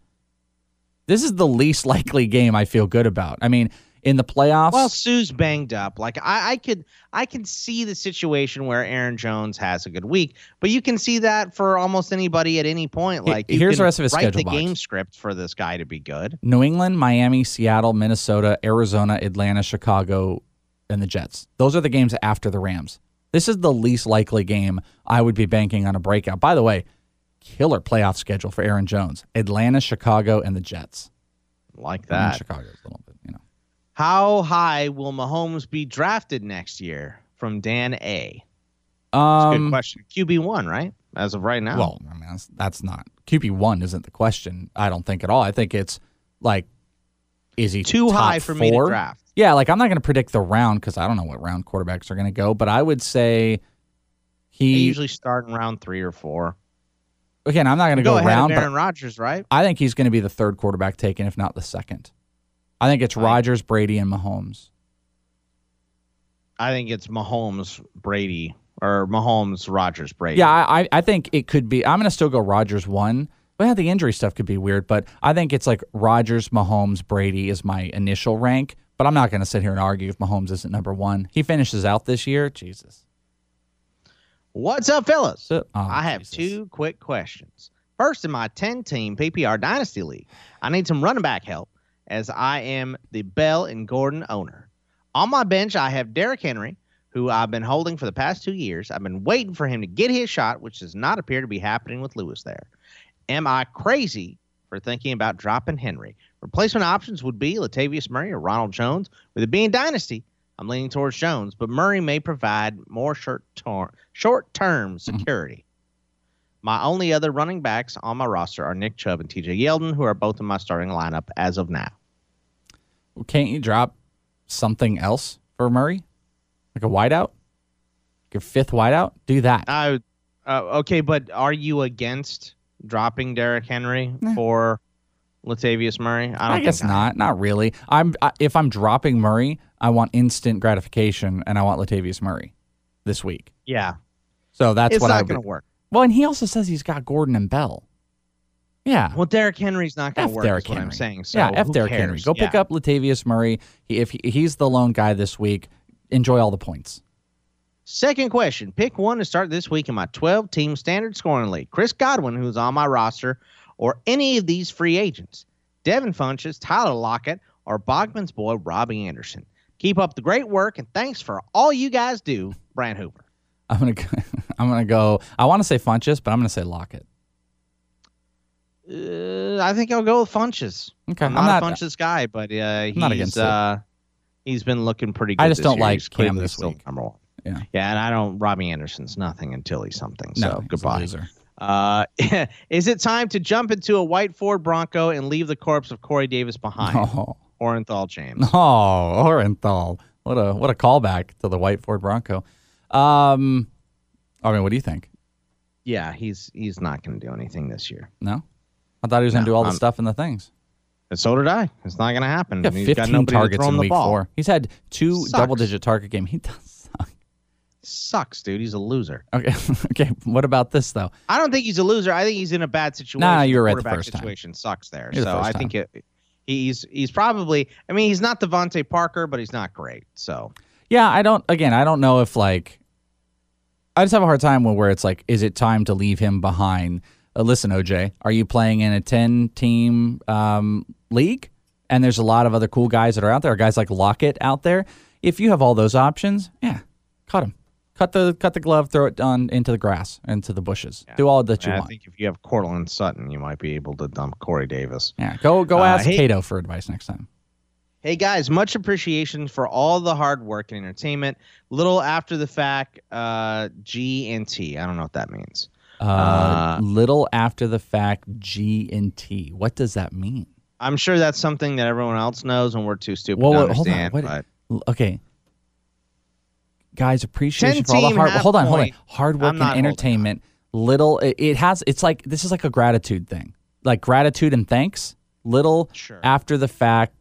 This is the least likely game I feel good about. I mean, in the playoffs,
Well, Sue's banged up. Like I, I could, I can see the situation where Aaron Jones has a good week, but you can see that for almost anybody at any point. Like
here's the rest of his
write
schedule
the
box.
game script for this guy to be good.
New England, Miami, Seattle, Minnesota, Arizona, Atlanta, Chicago, and the Jets. Those are the games after the Rams. This is the least likely game I would be banking on a breakout. By the way, killer playoff schedule for Aaron Jones. Atlanta, Chicago, and the Jets.
Like that.
Chicago's a little bit.
How high will Mahomes be drafted next year? From Dan A. That's a
Um,
good question. QB one, right? As of right now.
Well, I mean, that's, that's not QB one. Isn't the question? I don't think at all. I think it's like, is he
Too high for me to draft.
Yeah, like I'm not going to predict the round because I don't know what round quarterbacks are going to go, but I would say
they
he
usually start in round three or four.
again. I'm not going to
Go,
go,
ahead
round,
Aaron Rodgers, right?
I think he's going to be the third quarterback taken, if not the second. I think it's
Right.
Rodgers, Brady, and Mahomes.
I think it's Mahomes, Brady, or Mahomes, Rodgers, Brady.
Yeah, I, I- think it could be. I'm going to still go Rodgers one. But yeah, the injury stuff could be weird. But I think it's like Rodgers, Mahomes, Brady is my initial rank. But I'm not going to sit here and argue if Mahomes isn't number one. He finishes out this year. Jesus.
What's up, fellas?
Oh,
I have
Jesus.
two quick questions. First, in my 10 team PPR Dynasty League, I need some running back help as I am the Bell and Gordon owner. On my bench, I have Derrick Henry, who I've been holding for the past two years. I've been waiting for him to get his shot, which does not appear to be happening with Lewis there. Am I crazy for thinking about dropping Henry? Replacement options would be Latavius Murray or Ronald Jones. With it being Dynasty, I'm leaning towards Jones, but Murray may provide more short term short term mm-hmm. security. My only other running backs on my roster are Nick Chubb and TJ Yeldon, who are both in my starting lineup as of now.
Well, Can't you drop something else for Murray? Like a wideout? Your fifth wideout? Do that.
I uh, okay, but are you against dropping Derrick Henry
Nah.
for Latavius Murray? I don't
I guess
think
not. Not really. I'm I, if I'm dropping Murray, I want instant gratification, and I want Latavius Murray this week.
Yeah,
So that's
it's
what I.
not going to work.
Well, and he also says he's got Gordon and Bell. Yeah.
Well, Derrick Henry's not going to work.
Derrick
is what
Henry.
I'm saying. So
yeah, F Derrick
cares?
Henry. Go pick up Latavius Murray. He, if he, he's the lone guy this week, enjoy all the points.
Second question. Pick one to start this week in my 12 team standard scoring league. Chris Godwin, who's on my roster, or any of these free agents. Devin Funchess, Tyler Lockett, or Bogman's boy, Robbie Anderson. Keep up the great work and thanks for all you guys do, Brian Hoover.
I'm gonna go, I'm gonna go. I want to say Funchess, but I'm gonna say Lockett.
Uh, I think I'll go with Funchess.
Okay,
I'm
I'm
not,
not-
a Funchess guy, but uh, he's
not against
uh, he's been looking pretty good.
I just don't
year.
like
He's
Cam this week.
Number one.
Yeah.
Yeah, and I don't. Robbie Anderson's nothing until he's something.
No,
So goodbye.
loser.
Uh, is it time to jump into a white Ford Bronco and leave the corpse of Corey Davis behind?
Oh,
Orenthal James.
oh, Orenthal. What a what a callback to the white Ford Bronco. Um, I mean, what do you think?
Yeah, he's he's not going to do anything this year.
No, I thought he was gonna
No,
do all the
I'm-
stuff and the things.
And so did I. It's not going to happen.
He's got
He's
15
nobody to
targets in week
ball.
four. He's had two
Sucks.
double-digit target game. He does suck.
Sucks, dude. He's a loser.
Okay, okay. What about this though?
I don't think he's a loser. I think he's in a bad situation.
Nah, you
The
were right the first time.
situation sucks there.
You're the
so
first
I
time.
think it, he's he's probably. I mean, he's not DeVante Parker, but he's not great. So
Yeah, I don't. Again, I don't know if like. I just have a hard time when where it's like, is it time to leave him behind? Uh, listen, OJ, are you playing in a ten-team um, league? And there's a lot of other cool guys that are out there. Guys like Lockett out there. If you have all those options, yeah, cut him. Cut the cut the glove, throw it on into the grass, into the bushes. Do all that you
I
want.
I think if you have Courtland Sutton, you might be able to dump Corey Davis.
yeah, go go
Uh,
ask
hey-
Cato for advice next time.
Hey guys, much appreciation for all the hard work and entertainment. Little after the fact, uh, G and T. I don't know what that means.
Uh,
Uh,
little after the fact, G and T. What does that mean?
I'm sure that's something that everyone else knows, and we're too stupid
Whoa,
to
whoa, hold on.
understand.
What- Okay. Guys, appreciation for all the hard hold on, hold on. Hard work and entertainment. Little it, it has it's like this is like a gratitude thing. Like gratitude and thanks. Little
Sure.
after the fact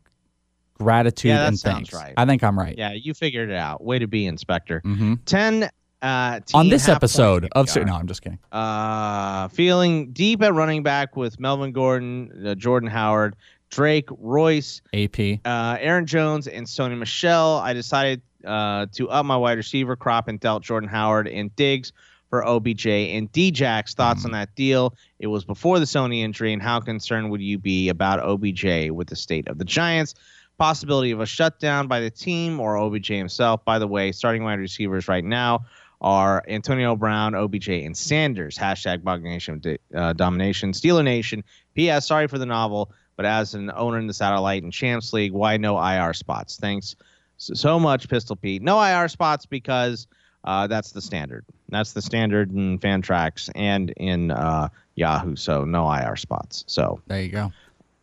gratitude
Yeah,
and thanks.
right.
I think I'm right.
yeah, you figured it out. Way to be, Inspector.
hmm
Ten. Uh,
On this episode of
PPR.
no, I'm just kidding.
Uh, feeling deep at running back with Melvin Gordon, uh, Jordan Howard, Drake, Royce,
AP.
uh, Aaron Jones, and Sony Michel. I decided uh, to up my wide receiver crop and dealt Jordan Howard and Diggs for OBJ and Djax. Thoughts on that deal? It was before the Sony injury, and how concerned would you be about OBJ with the state of the Giants? Possibility of a shutdown by the team or OBJ himself. By the way, starting wide receivers right now are Antonio Brown, OBJ, and Sanders. Hashtag Bug Nation uh, Domination. Steeler Nation. P.S. Sorry for the novel, but as an owner in the Satellite and Champs League, why no IR spots? Thanks so, much, Pistol Pete. No IR spots because uh, that's the standard. That's the standard in Fantrax and in uh, Yahoo. So no IR spots. So
There you go.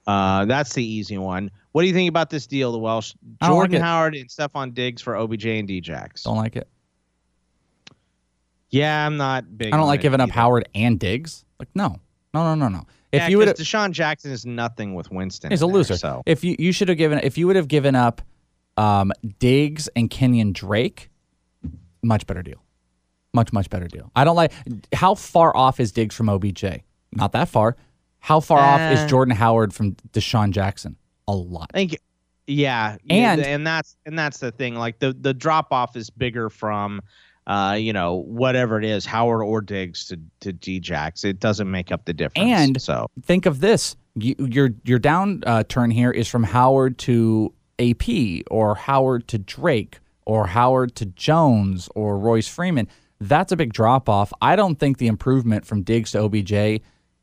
uh, that's the easy one. What do you think about this deal, the Welsh?
Don't like
Jordan. Howard and Stefon Diggs for OBJ and Djax.
Don't like it.
Yeah, I'm not big.
I don't
on
like giving up. Howard and Diggs. Like no. No, no, no, no. If
Yeah,
you would,
DeSean Jackson is nothing with Winston.
He's a
there,
loser.
So
If you you should have given if you would have given up um, Diggs and Kenyon Drake, much better deal. Much much better deal. I don't like how far off is Diggs from OBJ? Not that far. How far off
Uh,
is Jordan Howard from DeSean Jackson? A lot.
I think, yeah,
And-
and that's and that's the thing. Like the the drop off is bigger from, uh, you know, whatever it is, Howard or Diggs to to Djax. It doesn't make up the difference.
And
so
think of this: you, your your down uh, turn here is from Howard to AP, or Howard to Drake, or Howard to Jones, or Royce Freeman. That's a big drop off. I don't think the improvement from Diggs to OBJ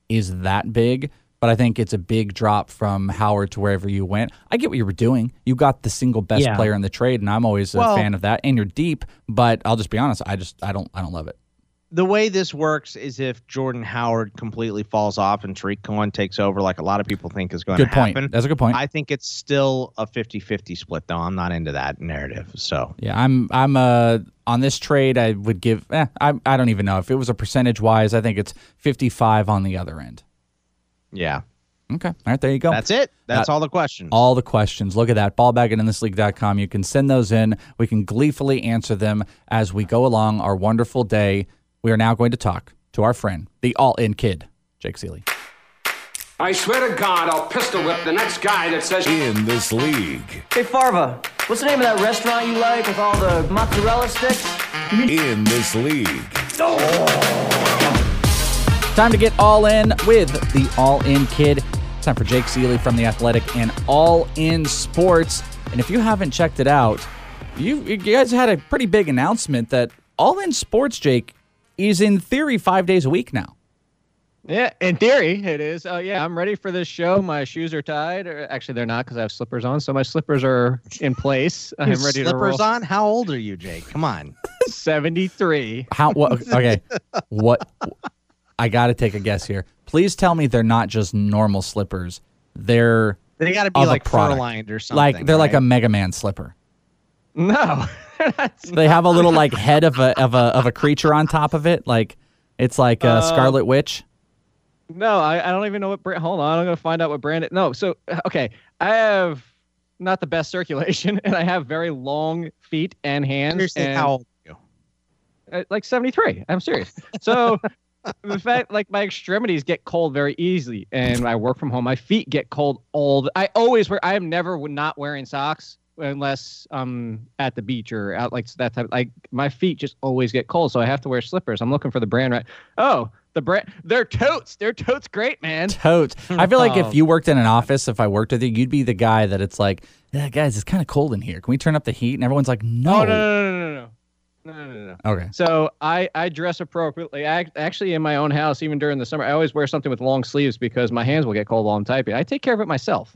is that big, but I think it's a big drop from Howard to wherever you went. I get what you were doing. You got the single best
Yeah.
player in the trade, and I'm always a
Well-
fan of that. And you're deep, but I'll just be honest. I just I don't I don't love it.
the way this works is if Jordan Howard completely falls off and Tarik Cohen takes over, like a lot of people think is going
Good
to
point.
happen.
That's a good point.
I think it's still a 50-50 split, though. I'm not into that narrative. So
Yeah, I'm I'm uh on this trade I would give eh, I I don't even know if it was a percentage wise, I think it's 55 on the other end.
Yeah,
Okay. All right, there you go.
that's it. That's
That-
all the questions.
all the questions. Look at that. Ballbagginginthisleague.com. You can send those in. We can gleefully answer them as we go along our wonderful day. We are now going to talk to our friend, the all in kid, Jake Ciely.
I swear to God, I'll pistol whip the next guy that says
In this league.
Hey, Farva, what's the name of that restaurant you like with all the mozzarella sticks?
In this league.
Time to get all in with the All In Kid. Time for Jake Ciely from The Athletic and All In Sports. And if you haven't checked it out, you, you guys had a pretty big announcement that All In Sports, Jake, is in theory five days a week now.
Yeah, in theory it is. Oh yeah, I'm ready for this show. My shoes are tied. Or actually, they're not because I have slippers on. So my slippers are in place. I'm
Your
ready to
slippers
roll.
on? How old are you, Jake? Come on.
Seventy-three.
How? What? Okay. what? I got to take a guess here. Please tell me they're not just normal slippers. They're
They got to be
of a
like fur
product.
lined or something.
like they're like a? Mega Man slipper.
No.
They have a little like head of a of a of a creature on top of it. Like it's like a
Uh,
Scarlet Witch.
No, I, I don't even know what brand. Hold on, I'm gonna find out what brand it. No, so okay, I have not the best circulation, and I have very long feet and hands.
Seriously,
and,
how old are you?
uh, like 73. I'm serious. So the fact like my extremities get cold very easily and I work from home. My feet get cold all the, I always wear I am never not wearing socks unless I'm at the beach or out like that type like my feet just always get cold so I have to wear slippers. I'm looking for the brand right. Oh, the brand they're totes. They're totes great, man.
Totes. I feel like
Oh.
if you worked in an office, if I worked with you, you'd be the guy that it's like, yeah, guys, it's kind of cold in here. Can we turn up the heat? And everyone's like, no.
Oh, no, no, no, no, no. No, no, no, no.
Okay.
So I, I dress appropriately. I actually in my own house, even during the summer, I always wear something with long sleeves because my hands will get cold while I'm typing. I take care of it myself.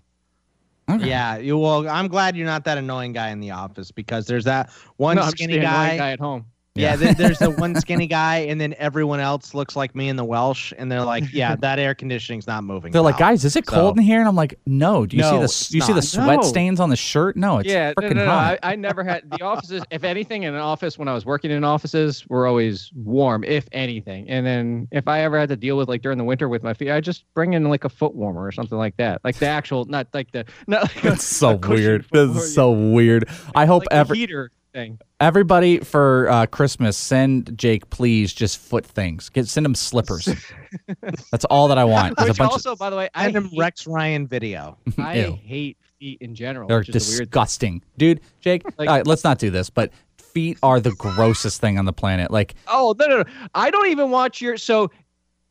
Okay.
Yeah, you, well, I'm glad you're not that annoying guy in the office because there's that one
no, I'm just
skinny
the annoying
guy.
guy at home.
Yeah, th- there's the one skinny guy, and then everyone else looks like me in the Welsh, and they're like, "Yeah, that air conditioning's not moving."
They're like, guys, is it
So-
cold in here? And I'm like, no. Do you see the you see the sweat
No.
stains on the shirt? No, it's
yeah, no,
freaking
no, no.
hot.
I, I never had the offices. If anything, in an office when I was working in offices, were always warm, if anything. And then if I ever had to deal with like during the winter with my feet, I just bring in like a foot warmer or something like that, like the actual, not like the not like
That's so
a
weird. This is so weird. I hope
like
every
heater thing.
everybody for uh, Christmas send Jake please just foot things. Get send him slippers. That's all that I want. is a
Which
bunch
also, by the way, I
Send him Rex Ryan video.
I hate feet in general.
they're
which is the weird
disgusting, dude. Jake,
Like-
all right, let's not do this. But feet are the grossest thing on the planet. Like
Oh no, no, no! I don't even watch your so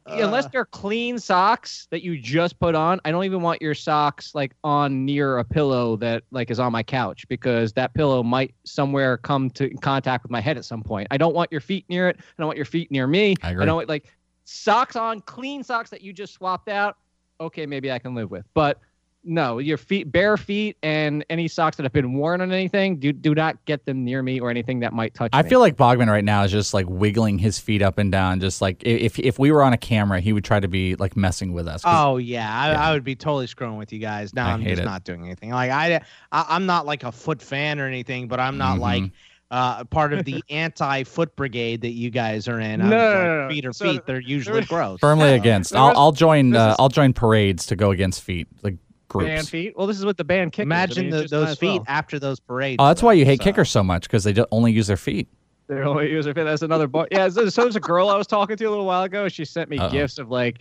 unless
Uh.
they're clean socks that you just put on. I don't even want your socks like on near a pillow that like is on my couch because that pillow might somewhere come to contact with my head at some point. I don't want your feet near it. I don't want your feet near me.
I agree.
I don't want like socks on, clean socks that you just swapped out. Okay, maybe I can live with, but. No, your feet, bare feet, and any socks that have been worn on anything, do do not get them near me or anything that might touch
I
me.
feel like Bogman right now is just like wiggling his feet up and down, just like if if we were on a camera, he would try to be like messing with us. 'Cause-
Oh yeah, I,
Yeah.
I would be totally screwing with you guys. Now
I
I'm just
it.
not doing anything. Like I, I, I'm not like a foot fan or anything, but I'm not
Mhm.
like uh, part of the anti-foot brigade that you guys are in.
No,
just
no,
like,
no, no.
feet are
So
feet. They're usually gross.
Firmly against. I'll I'll join. Uh,
is-
I'll join parades to go against feet, like groups.
band feet. Well, this is what the band kickers. I
Imagine
mean,
the, those feet
well.
after those parades.
Oh, that's
though,
why you hate
so.
kickers so much because they don't only use their feet.
They only use their feet. That's another boy. Yeah. So, so there's a girl I was talking to a little while ago. She sent me
Uh-oh.
gifts of like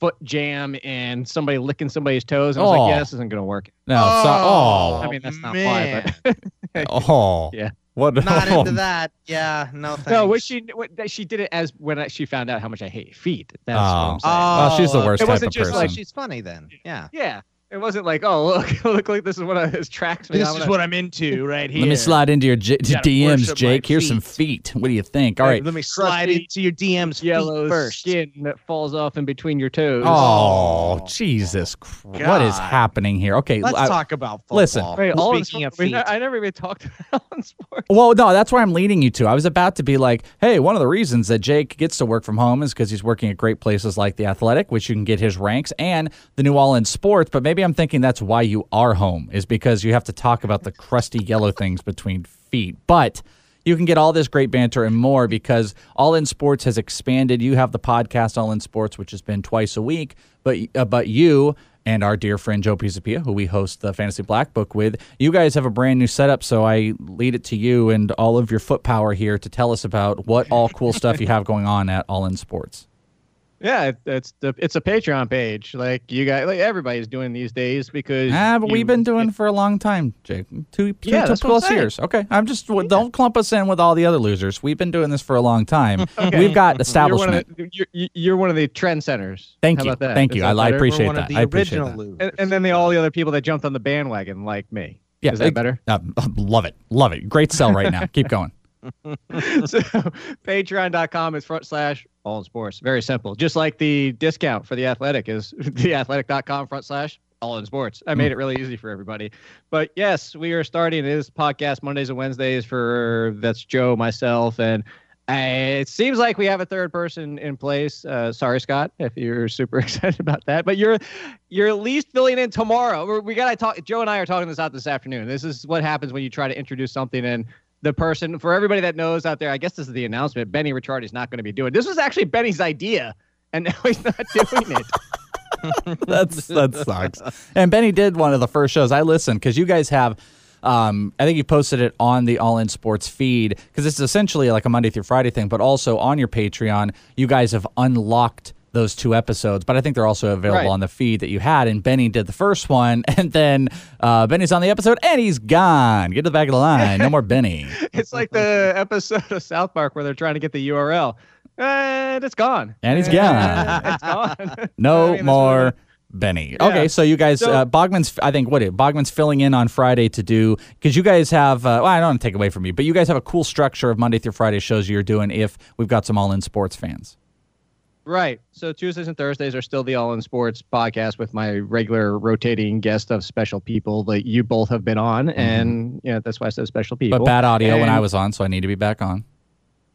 foot jam and somebody licking somebody's toes. And I was
Oh.
like, yeah, this isn't gonna work.
No, so, oh,
I mean, that's not
man.
why, but
oh,
Yeah.
What?
Not
oh,
into that. Yeah, no thanks.
no, what she what, she did it as when I, she found out how much I hate feet. That's what
Oh.
I'm saying.
Well, she's the
Oh,
worst
It wasn't just
person.
like
Oh, she's funny then. Yeah.
yeah. It wasn't like, oh look, look like this is what I, this tracks me.
This
I'm
is
gonna-
what I'm into right here.
Let me slide into your J-
You
DMs, Jake. Here's some feet. What do you think? All right,
Let me slide into your DMs
yellow
feet first.
skin that falls off in between your toes.
Oh, Jesus! Christ. What is happening here? Okay,
Let's
I-
talk about football.
listen.
Wait, all
Speaking of feet.
I never even talked about sports.
Well, no, that's where I'm leading you to. I was about to be like, hey, one of the reasons that Jake gets to work from home is because he's working at great places like The Athletic, which you can get his ranks, and the new All In Sports. But maybe I'm thinking that's why you are home, is because you have to talk about the crusty yellow things between feet. But you can get all this great banter and more because All In Sports has expanded. You have the podcast All In Sports, which has been twice a week, but uh, but you and our dear friend Joe Pisapia, who we host the Fantasy Black Book with, you guys have a brand new setup. So I lead it to you and all of your foot power here to tell us about what all cool stuff you have going on at All In Sports.
Yeah, it's the it's a Patreon page. Like you guys, like everybody's doing these days because
Ah, but
you-
we've been doing it for a long time, Jake. Two, two,
Yeah,
two
that's what I'm
plus years. Okay, I'm just well, don't clump us in with all the other losers. We've been doing this for a long time.
Okay.
We've got
You're one,
establishment.
of the, you're, you- you're one of the trend centers.
Thank
How
you.
about that?
Thank
Is
you.
that
I, I appreciate that.
the
I appreciate
original
that.
And, and then the, all the other people that jumped on the bandwagon, like me.
Yeah,
is that
it-
better?
uh, love it. Love it. Great sell right now. Keep going.
so patreon.com is front slash all in sports. Very simple. Just like the discount for the athletic is theathletic.com front slash all in sports. I made it really easy for everybody. But yes, we are starting this podcast Mondays and Wednesdays for that's Joe, myself, and uh, it seems like we have a third person in place. Uh, sorry, Scott, if you're super excited about that, but you're you're at least filling in tomorrow. We're, we gotta talk. Joe and I are talking this out this afternoon. This is what happens when you try to introduce something and the person for everybody that knows out there. I guess this is the announcement. Benny Ricciardi is not going to be doing. This was actually Benny's idea, and now he's not doing it.
That's that sucks. And Benny did one of the first shows I listened because you guys have. Um, I think you posted it on the All In Sports feed because it's essentially like a Monday through Friday thing, but also on your Patreon, you guys have unlocked those two episodes. But I think they're also available
Right.
on the feed that you had. And Benny did the first one, and then uh, Benny's on the episode, and he's gone. Get to the back of the line. No more Benny.
It's like the episode of South Park where they're trying to get the URL, and it's gone.
And he's gone.
it's gone.
No
I mean,
more Benny.
Yeah.
Okay, so you guys,
So-
uh, Bogman's, I think, what Bogman's filling in on Friday to do because you guys have. Uh, well, I don't want to take away from you, but you guys have a cool structure of Monday through Friday shows you're doing. If we've got some all-in sports fans,
Right. So Tuesdays and Thursdays are still the All in Sports podcast with my regular rotating guest of special people that you both have been on, and yeah, that's why I said special people.
Mm-hmm. but bad audio when I was on, so I need to be back on.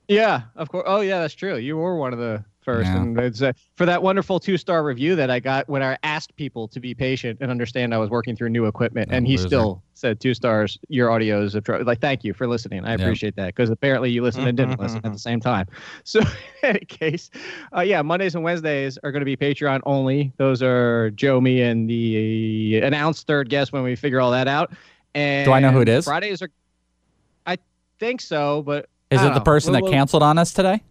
Yeah, of course. Oh, yeah, that's true. You were one of the first,
Yeah.
and it's uh, for that wonderful two-star review that I got when I asked people to be patient and understand I was working through new equipment, and he still said two stars. Your audio is a tr- like, thank you for listening. I
Yep.
appreciate that because apparently you listened and didn't listen at the same time. So, in any case, uh, yeah, Mondays and Wednesdays are going to be Patreon only. Those are Joe, me, and the announced third guest when we figure all that out. And
Do I know who it is?
Fridays are. I think so, but
Is it
don't
the
know.
person
We'll-
that
we'll-
canceled on us today?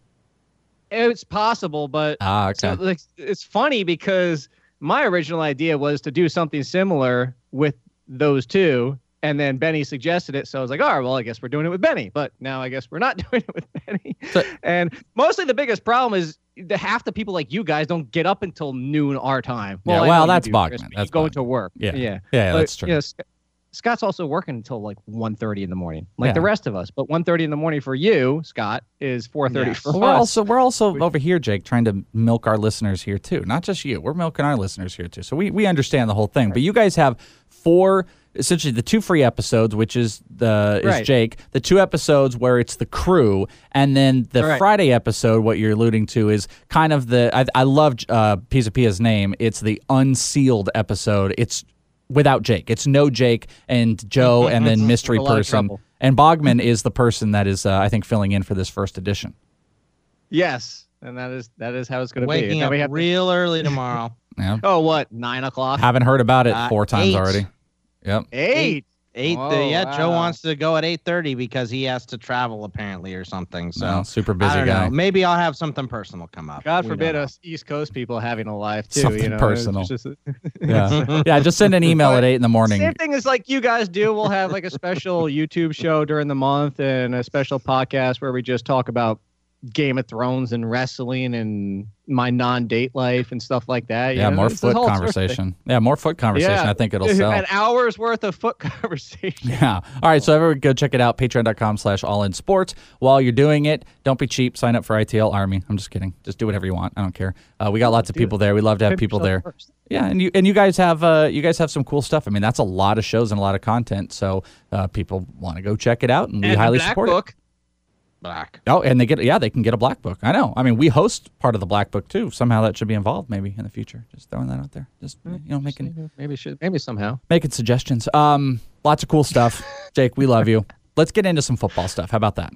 It's possible, but
Ah, okay.
so, like, it's funny because my original idea was to do something similar with those two, and then Benny suggested it. So I was like, all right, well, I guess we're doing it with Benny. But now I guess we're not doing it with Benny. and mostly the biggest problem is the half the people like you guys don't get up until noon our time.
Yeah, well, that's Bogman. That's
going to work.
Yeah.
yeah,
Yeah,
But,
that's true.
you know, Scott's also working until like 1.30 in the morning, like
Yeah.
the rest of us. But 1.30 in the morning for you, Scott, is 4.30
Yes.
for
Well, we're
us.
also we're also over here, Jake, trying to milk our listeners here too. Not just you. We're milking our listeners here too. So we we understand the whole thing. But you guys have four essentially the two free episodes, which is the is
Right.
Jake, the two episodes where it's the crew, and then the
Right.
Friday episode. What you're alluding to is kind of the I, I love uh, Pisapia's name. It's the unsealed episode. It's without Jake. It's no Jake and Joe, and then mystery
A lot of
person. And Bogman is the person that is, uh, I think, filling in for this first edition.
Yes, and that is that is how it's going to be.
Waking up
we have
real early tomorrow.
Yeah.
oh, what nine o'clock?
Haven't heard about it
Uh,
four times
eight.
already. Yep.
Eight.
Eight.
Uh, oh,
yeah, Joe
wow.
wants to go at eight thirty because he has to travel apparently or something. So
No, super
I
busy
don't
guy.
know. Maybe I'll have something personal come up.
God
We
forbid us East Coast people having a life too.
Something
you know,
personal.
Just-
Yeah. yeah. Just send an email at eight in the morning.
Same thing as like you guys do. We'll have like a special YouTube show during the month and a special podcast where we just talk about Game of Thrones and wrestling and my non-date life and stuff like that. you
Yeah,
know?
more
It's
foot
whole sort of thing.
conversation. Yeah, more foot conversation.
Yeah.
I think it'll sell.
An hour's worth of foot conversation.
Yeah. All right. So everyone go check it out. Patreon.com slash all in sports. While you're doing it, don't be cheap. Sign up for ITL Army. I'm just kidding. Just do whatever you want. I don't care. Uh, we got lots of people there. We love to have people there. Yeah, and you and you guys have uh, you guys have some cool stuff. I mean, that's a lot of shows and a lot of content. So uh, people want to go check it out, and we
And
highly support
Book.
it.
Black.
Oh, and they get yeah, they can get a black book. I know. I mean, we host part of the black book too. Somehow that should be involved, maybe in the future. Just throwing that out there. Just you know, making
Maybe should maybe somehow.
making suggestions. Um, lots of cool stuff. Jake, we love you. Let's get into some football stuff. How about that?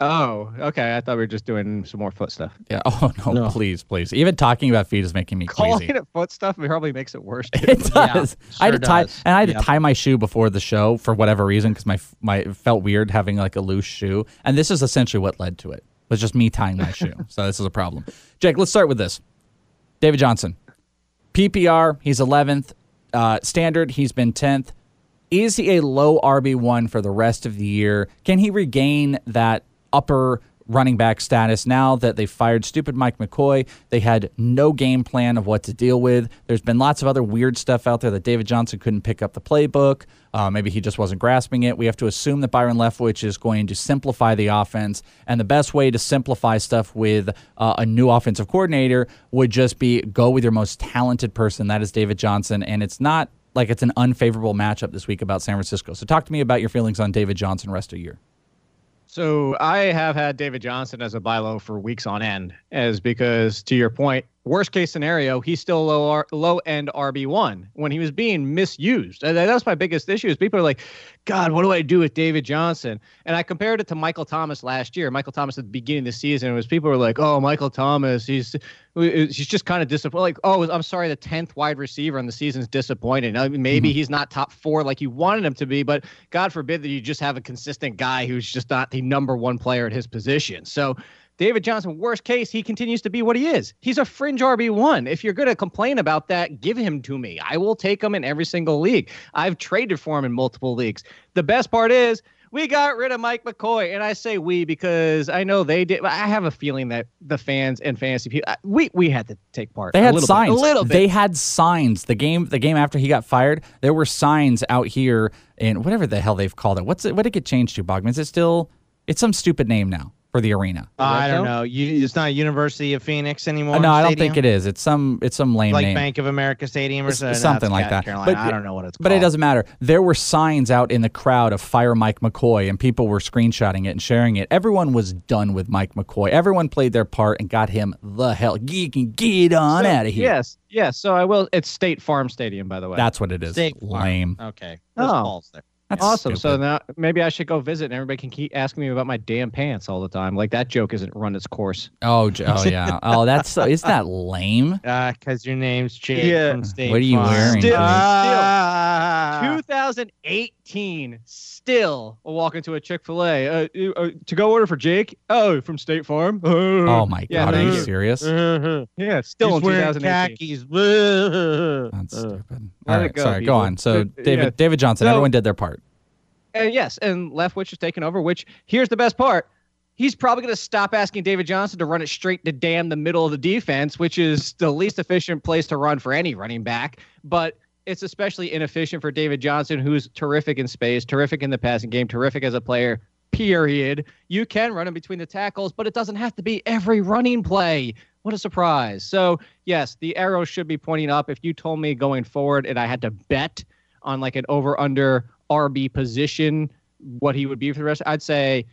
Oh, okay. I thought we were just doing some more foot stuff.
Yeah. Oh no,
No.
please, please. Even talking about feet is making me
Calling
queasy.
it foot stuff probably makes it worse. too.
It does. I had to tie,
does.
and I had to tie my shoe before the show for whatever reason because my my it felt weird having like a loose shoe, and this is essentially what led to it. It's just me tying my shoe. So this is a problem. Jake, let's start with this. David Johnson. PPR, he's 11th. Uh, standard, he's been 10th. Is he a low RB1 for the rest of the year? Can he regain that upper running back status now that they fired stupid Mike McCoy? They had no game plan of what to deal with. There's been lots of other weird stuff out there that David Johnson couldn't pick up the playbook. Uh, maybe he just wasn't grasping it. We have to assume that Byron Leftwich is going to simplify the offense. And the best way to simplify stuff with uh, a new offensive coordinator would just be go with your most talented person. That is David Johnson. And it's not like it's an unfavorable matchup this week about San Francisco. So talk to me about your feelings on David Johnson rest of year.
So I have had David Johnson as a buy low for weeks on end, as because to your point, worst case scenario, he's still low R, low end RB one when he was being misused. And that's my biggest issue. Is people are like, God, what do I do with David Johnson? And I compared it to Michael Thomas last year. Michael Thomas at the beginning of the season it was people were like, Oh, Michael Thomas, he's he's just kind of disappointed. Like, oh, I'm sorry, the tenth wide receiver on the season's disappointing. I mean, maybe mm-hmm. he's not top four like you wanted him to be, but God forbid that you just have a consistent guy who's just not the number one player at his position. So David Johnson, worst case, he continues to be what he is. He's a fringe RB1. If you're going to complain about that, give him to me. I will take him in every single league. I've traded for him in multiple leagues. The best part is we got rid of Mike McCoy. And I say we because I know they did. I have a feeling that the fans and fantasy people, uh, we, we had to take part.
They had
signs.
Bit, a little bit. They had signs. The game, the game after he got fired, there were signs out here in whatever the hell they've called it. What's it? What did it get changed to, Bogman? Is it still, it's some stupid name now for the arena.
Uh, I don't know. You, it's not University of Phoenix anymore.
Uh, no, I don't think it is. It's some it's some lame
like
name.
Bank of America Stadium or
something, something like that.
Carolina. But, I don't know what it's called.
But it doesn't matter. There were signs out in the crowd of fire Mike McCoy, and people were screenshotting it and sharing it. Everyone was done with Mike McCoy. Everyone played their part and got him the hell. You can get on so, out of here.
Yes, yes. So I will. It's State Farm Stadium, by the way.
That's what it is.
State
Lame.
Farm. Okay.
oh. There. That's awesome. Stupid. So now maybe I should go visit, and everybody can keep asking me about my damn pants all the time. Like that joke isn't run its course.
Oh, oh yeah. oh, that's so. is that lame?
Uh, cause your name's Jake yeah. from State Farm.
What are you
Farm.
wearing?
Still, uh, still, 2018. Still, I'll walk into a Chick Fil A uh, uh, to go order for Jake. Oh, from State Farm.
oh my yeah, god, are you serious?
yeah, still
He's
in 2018.
Khakis.
That's stupid. All right, go, sorry. People. Go on. So David, yeah. David Johnson. So, everyone did their part.
And yes, and Leftwich is taking over. Which here's the best part: he's probably going to stop asking David Johnson to run it straight to damn the middle of the defense, which is the least efficient place to run for any running back. But it's especially inefficient for David Johnson, who's terrific in space, terrific in the passing game, terrific as a player. Period. You can run him between the tackles, but it doesn't have to be every running play. What a surprise. So, yes, the arrow should be pointing up. If you told me going forward and I had to bet on like an over under RB position, what he would be for the rest. I'd say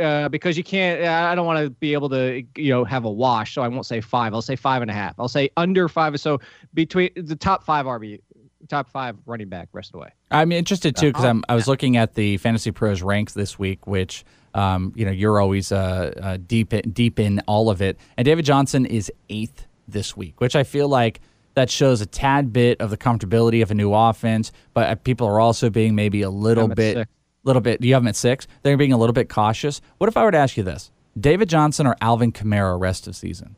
uh, because you can't. I don't want to be able to, you know, have a wash, so I won't say five. I'll say five and a half. I'll say under five. So between the top five RB, top five running back rest of the way.
I'm interested too because I'm. I was looking at the Fantasy Pros ranks this week, which. Um, you know, you're always uh, uh, deep in, deep in all of it, and David Johnson is eighth this week, which I feel like that shows a tad bit of the comfortability of a new offense, but uh, people are also being maybe a little bit, six. little bit. Do you have them at six? They're being a little bit cautious. What if I were to ask you this: David Johnson or Alvin Kamara rest of season?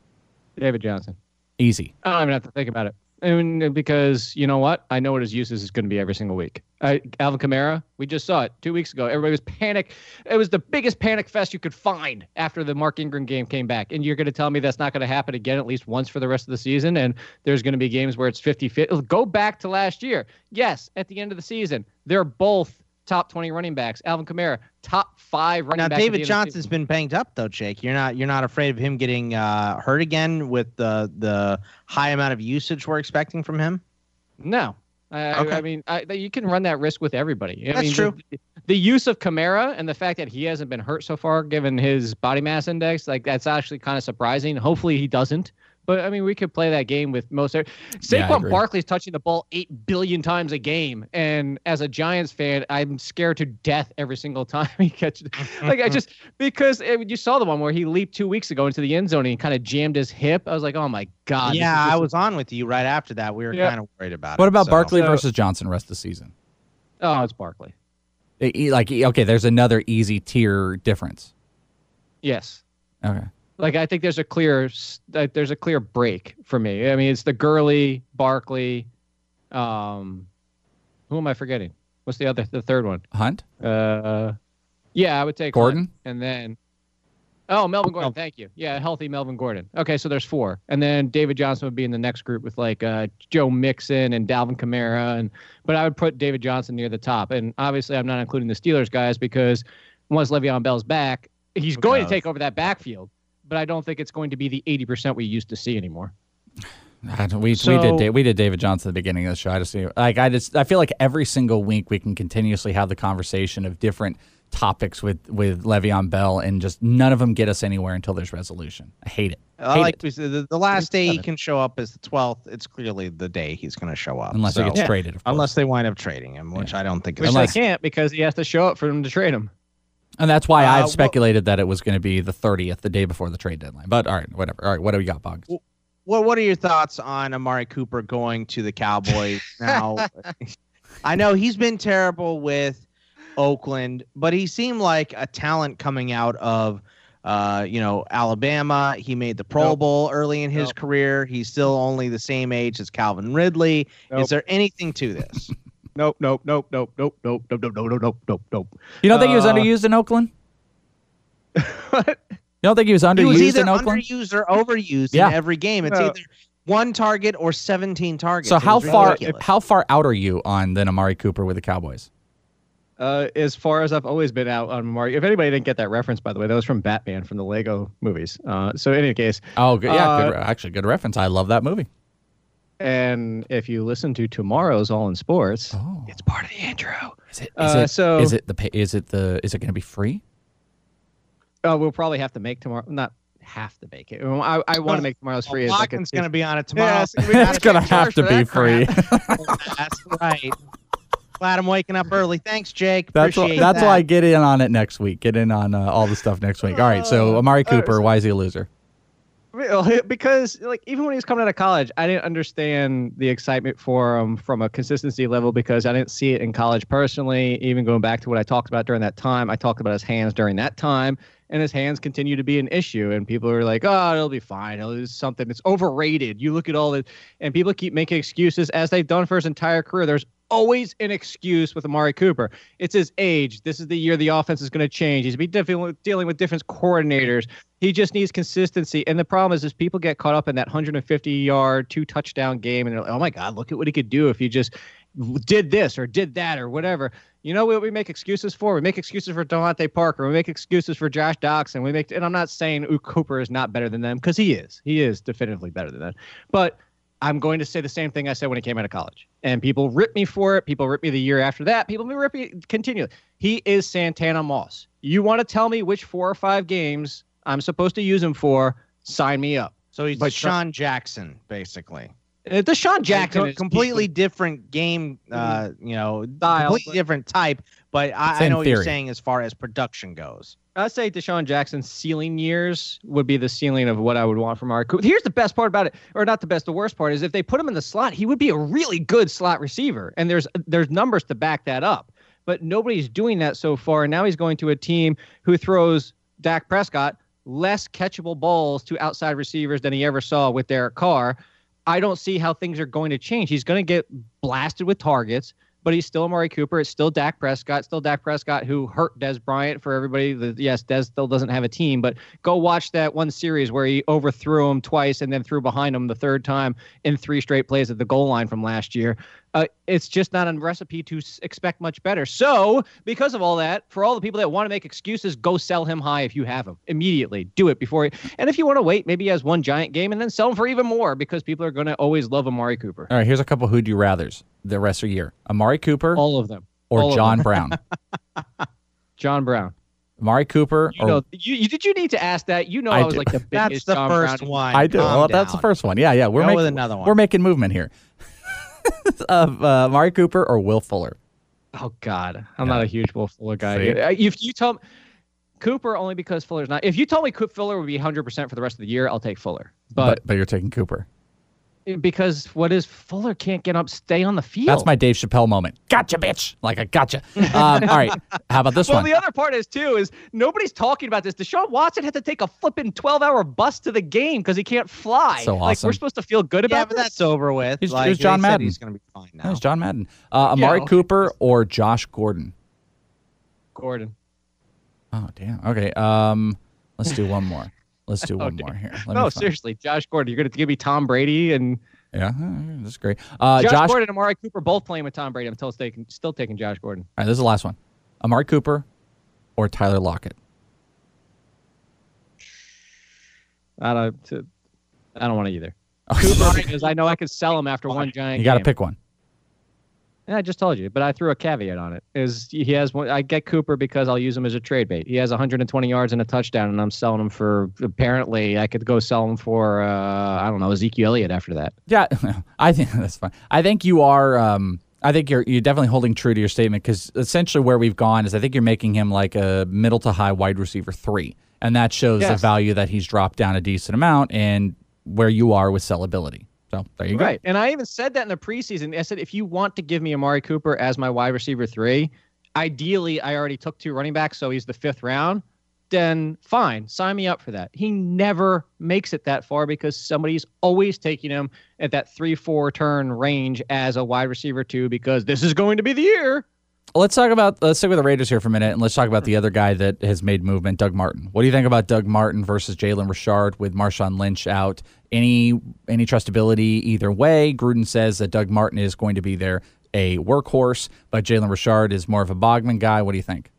David Johnson.
Easy.
I don't even have to think about it. Mean, because you know what? I know what his uses is going to be every single week. Alvin Kamara, we just saw it two weeks ago. Everybody was panic. It was the biggest panic fest you could find after the Mark Ingram game came back. And you're going to tell me that's not going to happen again at least once for the rest of the season. And there's going to be games where it's 50 50. Go back to last year. Yes, at the end of the season, they're both top 20 running backs. Alvin Kamara, top five running
now,
back.
Now, David Johnson's been banged up though, Jake. You're not you're not afraid of him getting uh, hurt again with the the high amount of usage we're expecting from him?
No. Uh, okay. I, I mean, I, you can run that risk with everybody. I
That's
mean,
true.
The, the, use of Kamara and the fact that he hasn't been hurt so far, given his body mass index, like that's actually kind of surprising. Hopefully, he doesn't. But I mean, we could play that game with most. Saquon yeah, Barkley's touching the ball eight billion times a game, and as a Giants fan, I'm scared to death every single time he catches. like I just because it, you saw the one where he leaped two weeks ago into the end zone and he kind of jammed his hip. I was like, oh my god.
Yeah, I was on with you right after that. We were yeah. kind of worried about
what
it.
What about
so.
Barkley so, versus Johnson rest of the season?
Oh, it's Barkley.
It, like okay, there's another easy tier difference.
Yes.
Okay.
Like I think there's a clear like, there's a clear break for me. I mean, it's the Gurley, Barkley, um, who am I forgetting? What's the other the third one?
Hunt.
Uh, yeah, I would take
Gordon?
Hunt. and then oh Melvin Gordon. Thank you. Yeah, healthy Melvin Gordon. Okay, so there's four, and then David Johnson would be in the next group with like uh, Joe Mixon and Dalvin Kamara, and but I would put David Johnson near the top, and obviously I'm not including the Steelers guys because once Le'Veon Bell's back, he's going to take over that backfield, but I don't think it's going to be the 80% we used to see anymore.
I don't- we we did we did David Johnson at the beginning of the show. I just like I just I feel like every single week we can continuously have the conversation of different topics with with Le'Veon Bell, and just none of them get us anywhere until there's resolution. I hate it. Hate
like
it.
said, the, the last day he can show up is the 12th. It's clearly the day he's going to show up.
Unless he
So-
gets traded, of.
Unless they wind up trading him, which I don't think
Which
Unless-
they can't because he has to show up for them to trade him.
And that's why
Uh,
I've
well-
speculated that it was going to be the 30th, the day before the trade deadline. But all right, whatever. All right, what do we got, Boggs?
Well, what are your thoughts on Amari Cooper going to the Cowboys now? I know he's been terrible with Oakland, but he seemed like a talent coming out of, uh, you know, Alabama. He made the Pro
Nope.
Bowl early in his
Nope.
career. He's still only the same age as Calvin Ridley.
Nope.
Is there anything to this?
Nope, nope, nope, nope, nope, nope, nope, nope, nope, nope, nope, nope.
You don't think he was
Uh,
underused in Oakland?
What?
You don't think he was underused he
was either
in Oakland?
underused or overused
Yeah.
in every game. It's
No.
either one target or 17 targets.
So
It
how
was
far
ridiculous.
how far out are you on then Amari Cooper with the Cowboys?
Uh, as far as I've always been out on Mario. If anybody didn't get that reference, by the way, that was from Batman from the Lego movies. Uh, so in any case,
Oh, good, yeah,
Uh,
good, re- actually good reference. I love that movie.
And if you listen to tomorrow's All in Sports,
Oh.
it's part of the intro.
Is it? Is
Uh,
it?
so-
is it the? Is it the? Is it going to be free?
Uh, we'll probably have to make tomorrow. Not have to make it. I, I want to make tomorrow's free. as like
going to be on it tomorrow.
Yeah, it's gonna
It's going to have to be
that
free.
crap.
That's right. Glad I'm waking up early. Thanks, Jake.
That's why, that's
that.
why I get in on it next week. Get in on uh, all the stuff next week. All right. So Amari Cooper, why is he a loser?
Because like even when he was coming out of college, I didn't understand the excitement for him from a consistency level because I didn't see it in college personally. Even going back to what I talked about during that time, I talked about his hands during that time, and his hands continue to be an issue. And people are like, "Oh, it'll be fine. It'll do something. It's overrated." You look at all the, and people keep making excuses as they've done for his entire career. There's always an excuse with Amari Cooper. It's his age. This is the year the offense is going to change. He's be dealing with, dealing with different coordinators. He just needs consistency. And the problem is, is people get caught up in that 150 yard, two touchdown game, and they're like, "Oh my God, look at what he could do if he just did this or did that or whatever." You know what we make excuses for? We make excuses for DeVante Parker. We make excuses for Josh Doctson. We make, and I'm not saying Cooper is not better than them because he is. He is definitively better than them. But I'm going to say the same thing I said when he came out of college. And people rip me for it. People rip me the year after that. People rip me continually. He is Santana Moss. You want to tell me which four or five games I'm supposed to use him for? Sign me up.
So he's
But
Sean Jackson, basically.
Uh, DeSean Jackson
Co-
is
completely different game, uh, you know,
Style,
completely different type. But I, I
Same
know what you're saying as far as production goes.
I'd say DeSean Jackson's ceiling years would be the ceiling of what I would want from Cooper. Here's the best part about it, or not the best, the worst part is if they put him in the slot, he would be a really good slot receiver, and there's there's numbers to back that up. But nobody's doing that so far, and now he's going to a team who throws Dak Prescott less catchable balls to outside receivers than he ever saw with Derek Carr. I don't see how things are going to change. He's going to get blasted with targets, but he's still Amari Cooper. It's still Dak Prescott. Still Dak Prescott who hurt Dez Bryant for everybody. The, yes, Dez still doesn't have a team, but go watch that one series where he overthrew him twice and then threw behind him the third time in three straight plays at the goal line from last year. Uh, it's just not a recipe to s- expect much better. So, because of all that, for all the people that want to make excuses, go sell him high if you have him immediately. Do it before. He, and if you want to wait, maybe he has one giant game and then sell him for even more because people are going to always love Amari Cooper.
All right. Here's a couple who'd you rather's the rest of the year: Amari Cooper
All of them.
or
all of
John
them.
Brown.
John Brown.
Amari Cooper
You
or
know, you, you did you need to ask that? You know,
I
I, was
do.
like the
That's the
John
first
Brown-
one.
I do.
Calm
Well, that's the first one. Yeah, yeah. We're
Go
making
with another one.
We're making movement here. of uh, Amari Cooper or Will Fuller.
Oh God, I'm
Yeah.
not a huge Will Fuller guy. Uh, If you tell Cooper only because Fuller's not. If you told me Coop Fuller would be 100 percent for the rest of the year, I'll take Fuller.
But
But,
but you're taking Cooper.
Because what is Fuller can't get up, stay on the field.
That's my Dave Chappelle moment. Gotcha, bitch. Like I gotcha. Um, all right. How about this
well,
one?
Well, the other part is too is nobody's talking about this. Deshaun Watson had to take a flipping twelve-hour bus to the game because he can't fly.
So awesome.
Like we're supposed to feel good
Yeah,
about
but
this.
that's over with.
He's-
like,
here's John
they
Madden.
He's going to be fine now.
That was John Madden. Uh, Amari
okay.
Cooper or Josh Gordon?
Gordon.
Oh damn. Okay. Um, let's do one more. Let's do one
Okay.
more here. Let
no, seriously, Josh Gordon. You're going to give me Tom Brady and
Yeah, that's great. Uh,
Josh,
Josh.
Gordon and Amari Cooper both playing with Tom Brady. I'm still taking still taking Josh Gordon.
All right, this is the last one. Amari Cooper or Tyler Lockett?
I don't. I don't want to either. Cooper because I know I could sell him after one giant.
You got to pick one.
Yeah, I just told you, but I threw a caveat on it. Is he has one? I get Cooper because I'll use him as a trade bait. He has 120 yards and a touchdown, and I'm selling him for. Apparently, I could go sell him for. Uh, I don't know Ezekiel Elliott after that.
Yeah, I think that's fine. I think you are. Um, I think you're you're definitely holding true to your statement because essentially where we've gone is I think you're making him like a middle to high wide receiver three, and that shows the value that he's dropped down a decent amount and where you are with sellability. So there you go.
Right. And I even said that in the preseason. I said, if you want to give me Amari Cooper as my wide receiver three, ideally, I already took two running backs, so he's the fifth round. Then fine, sign me up for that. He never makes it that far because somebody's always taking him at that three, four turn range as a wide receiver two because this is going to be the year.
Let's talk about let's stick with the Raiders here for a minute, and let's talk about the other guy that has made movement, Doug Martin. What do you think about Doug Martin versus Jalen Richard with Marshawn Lynch out? Any any trustability either way? Gruden says that Doug Martin is going to be there a workhorse, but Jalen Richard is more of a Bogman guy. What do you think?